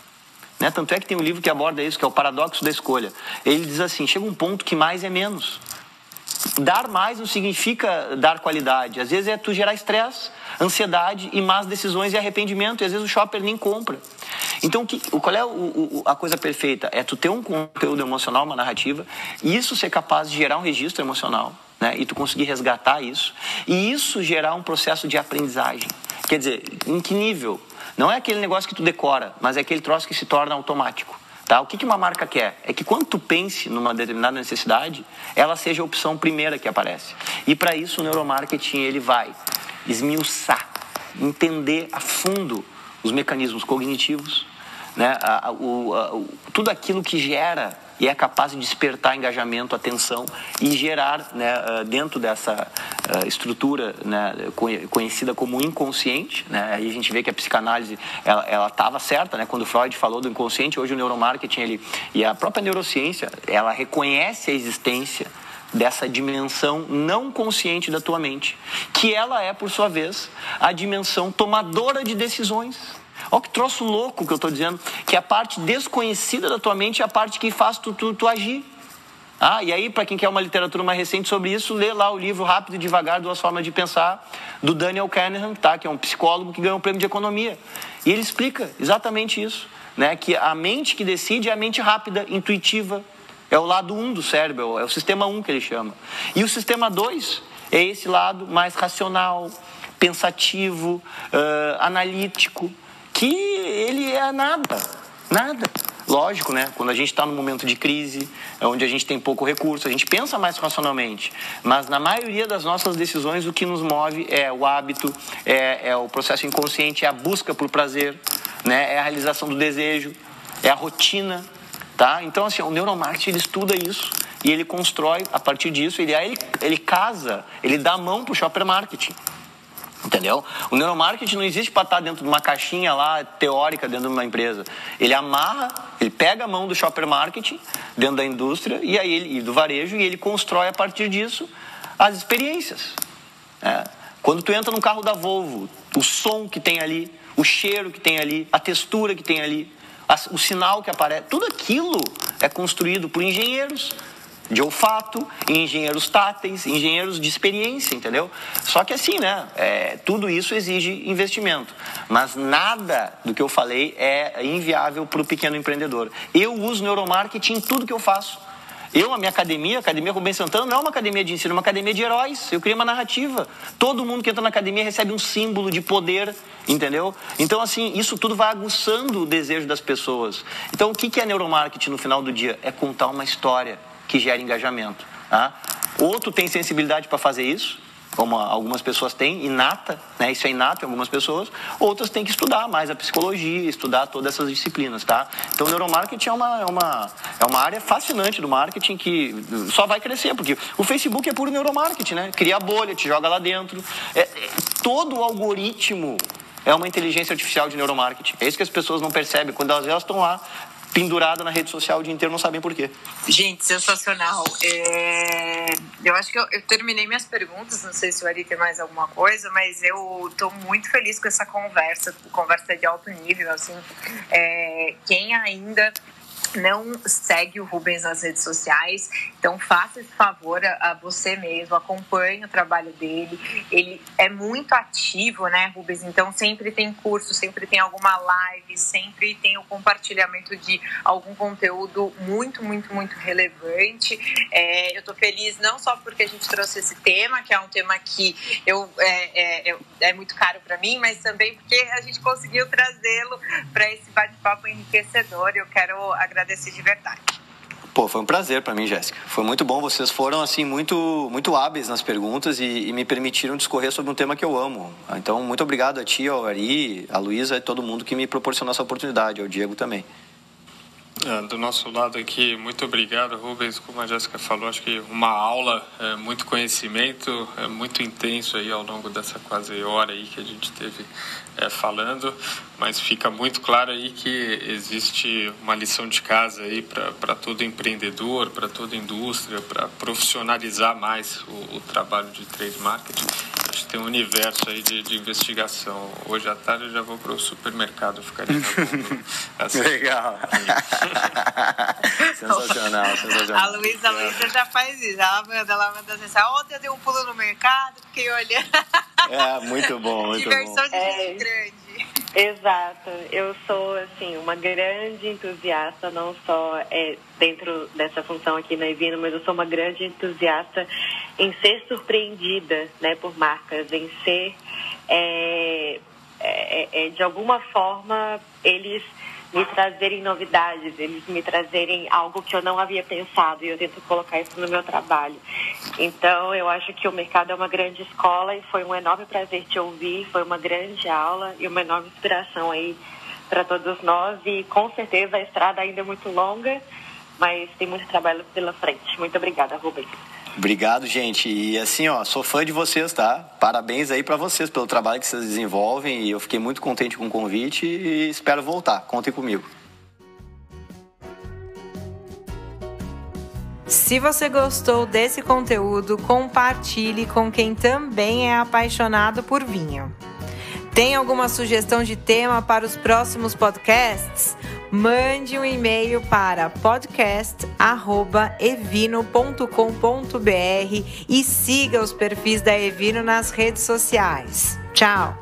Né? Tanto é que tem um livro que aborda isso, que é o paradoxo da escolha. Ele diz assim: chega um ponto que mais é menos. Dar mais não significa dar qualidade. Às vezes é tu gerar estresse, ansiedade e más decisões e arrependimento. E às vezes o shopper nem compra. Então, que, qual é o, o, a coisa perfeita? É tu ter um conteúdo emocional, uma narrativa, e isso ser capaz de gerar um registro emocional, né? E tu conseguir resgatar isso, e isso gerar um processo de aprendizagem. Quer dizer, em que nível? Não é aquele negócio que tu decora, mas é aquele troço que se torna automático. Tá? O que, que uma marca quer? É que quando tu pense numa determinada necessidade, ela seja a opção primeira que aparece. E para isso o neuromarketing ele vai esmiuçar, entender a fundo os mecanismos cognitivos, né? A, a, o, a, o, tudo aquilo que gera e é capaz de despertar engajamento, atenção e gerar, né, ah, dentro dessa ah, estrutura né, conhecida como inconsciente, né, aí a gente vê que a psicanálise ela estava certa, né, quando Freud falou do inconsciente, hoje o neuromarketing ele, e a própria neurociência, ela reconhece a existência dessa dimensão não consciente da tua mente, que ela é, por sua vez, a dimensão tomadora de decisões. Olha que troço louco que eu estou dizendo, que a parte desconhecida da tua mente é a parte que faz tu, tu, tu agir. Ah, e aí, para quem quer uma literatura mais recente sobre isso, lê lá o livro Rápido e Devagar, Duas Formas de Pensar, do Daniel Kahneman, tá? que é um psicólogo que ganhou um prêmio de economia. E ele explica exatamente isso, né? que a mente que decide é a mente rápida, intuitiva, é o lado 1 um do cérebro, é o sistema 1 um que ele chama. E o sistema 2 é esse lado mais racional, pensativo, uh, analítico, que ele é nada, nada. Lógico, né? Quando a gente está num momento de crise, onde a gente tem pouco recurso, a gente pensa mais racionalmente. Mas na maioria das nossas decisões, o que nos move é o hábito, é, é o processo inconsciente, é a busca por prazer, né? é a realização do desejo, é a rotina. Tá? Então, assim, o neuromarketing ele estuda isso e ele constrói a partir disso, ele, ele, ele casa, ele dá a mão para o shopper marketing. Entendeu? O neuromarketing não existe para estar dentro de uma caixinha lá teórica dentro de uma empresa. Ele amarra, ele pega a mão do shopper marketing dentro da indústria e aí ele, e do varejo e ele constrói a partir disso as experiências. É. Quando tu entra no carro da Volvo, o som que tem ali, o cheiro que tem ali, a textura que tem ali, o sinal que aparece, tudo aquilo é construído por engenheiros de olfato, engenheiros táteis, engenheiros de experiência, entendeu? Só que assim, né? É, tudo isso exige investimento. Mas nada do que eu falei é inviável para o pequeno empreendedor. Eu uso neuromarketing em tudo que eu faço. Eu, a minha academia, a Academia Rubem Santana, não é uma academia de ensino, é uma academia de heróis. Eu criei uma narrativa. Todo mundo que entra na academia recebe um símbolo de poder, entendeu? Então, assim, isso tudo vai aguçando o desejo das pessoas. Então, o que é neuromarketing no final do dia? É contar uma história que gera engajamento. Tá? Outro tem sensibilidade para fazer isso, como algumas pessoas têm, inata, né? isso é inato em algumas pessoas, outras têm que estudar mais a psicologia, estudar todas essas disciplinas, tá? Então, neuromarketing é uma, é uma, é uma área fascinante do marketing que só vai crescer, porque o Facebook é puro neuromarketing, né? Cria bolha, te joga lá dentro. É, é, todo o algoritmo é uma inteligência artificial de neuromarketing. É isso que as pessoas não percebem quando elas estão lá pendurada na rede social o dia inteiro, não sabem por quê. Gente, sensacional. É... Eu acho que eu, eu, terminei minhas perguntas, não sei se o Ari tem mais alguma coisa, mas eu estou muito feliz com essa conversa, conversa de alto nível, assim. É... Quem ainda não segue o Rubens nas redes sociais, então faça esse favor a, a, você mesmo, acompanhe o trabalho dele. Ele é muito ativo, né, Rubens? Então sempre tem curso, sempre tem alguma live, sempre tem o compartilhamento de algum conteúdo muito, muito, muito relevante. É, eu estou feliz não só porque a gente trouxe esse tema, que é um tema que eu, é, é, é muito caro para mim, mas também porque a gente conseguiu trazê-lo para esse bate-papo enriquecedor. Eu quero agradecer agradecer de verdade. Pô, foi um prazer para mim, Jéssica. Foi muito bom. Vocês foram assim muito, muito hábeis nas perguntas e, e, me permitiram discorrer sobre um tema que eu amo. Então, muito obrigado a ti, ao Ari, a Luísa e todo mundo que me proporcionou essa oportunidade, ao Diego também. É, do nosso lado aqui, muito obrigado, Rubens. Como a Jéssica falou, acho que uma aula, é, muito conhecimento, é muito intenso aí ao longo dessa quase hora aí que a gente teve é, falando, mas fica muito claro aí que existe uma lição de casa aí para todo empreendedor, para toda indústria, para profissionalizar mais o, o trabalho de trade marketing acho que tem um universo aí de, de investigação. Hoje à tarde eu já vou para o supermercado ficar ali assim. Legal. sensacional, sensacional. A Luísa, a Luísa já faz isso. Ela manda, ela manda assim, ontem eu dei um pulo no mercado, fiquei olhando. É, muito bom, muito Diversão bom. de gente é, grande. Exato. Eu sou, assim, uma grande entusiasta, não só é, dentro dessa função aqui na Evino, mas eu sou uma grande entusiasta em ser surpreendida né, por marcas, em ser, é, é, é, de alguma forma, eles me trazerem novidades, eles me trazerem algo que eu não havia pensado e eu tento colocar isso no meu trabalho. Então, eu acho que o mercado é uma grande escola e foi um enorme prazer te ouvir, foi uma grande aula e uma enorme inspiração aí para todos nós e com certeza a estrada ainda é muito longa, mas tem muito trabalho pela frente. Muito obrigada, Rubens. Obrigado, gente. E assim, ó, sou fã de vocês, tá? Parabéns aí para vocês pelo trabalho que vocês desenvolvem e eu fiquei muito contente com o convite e espero voltar. Contem comigo. Se você gostou desse conteúdo, compartilhe com quem também é apaixonado por vinho. Tem alguma sugestão de tema para os próximos podcasts? Mande um e-mail para podcast@evino.com.br e siga os perfis da Evino nas redes sociais. Tchau.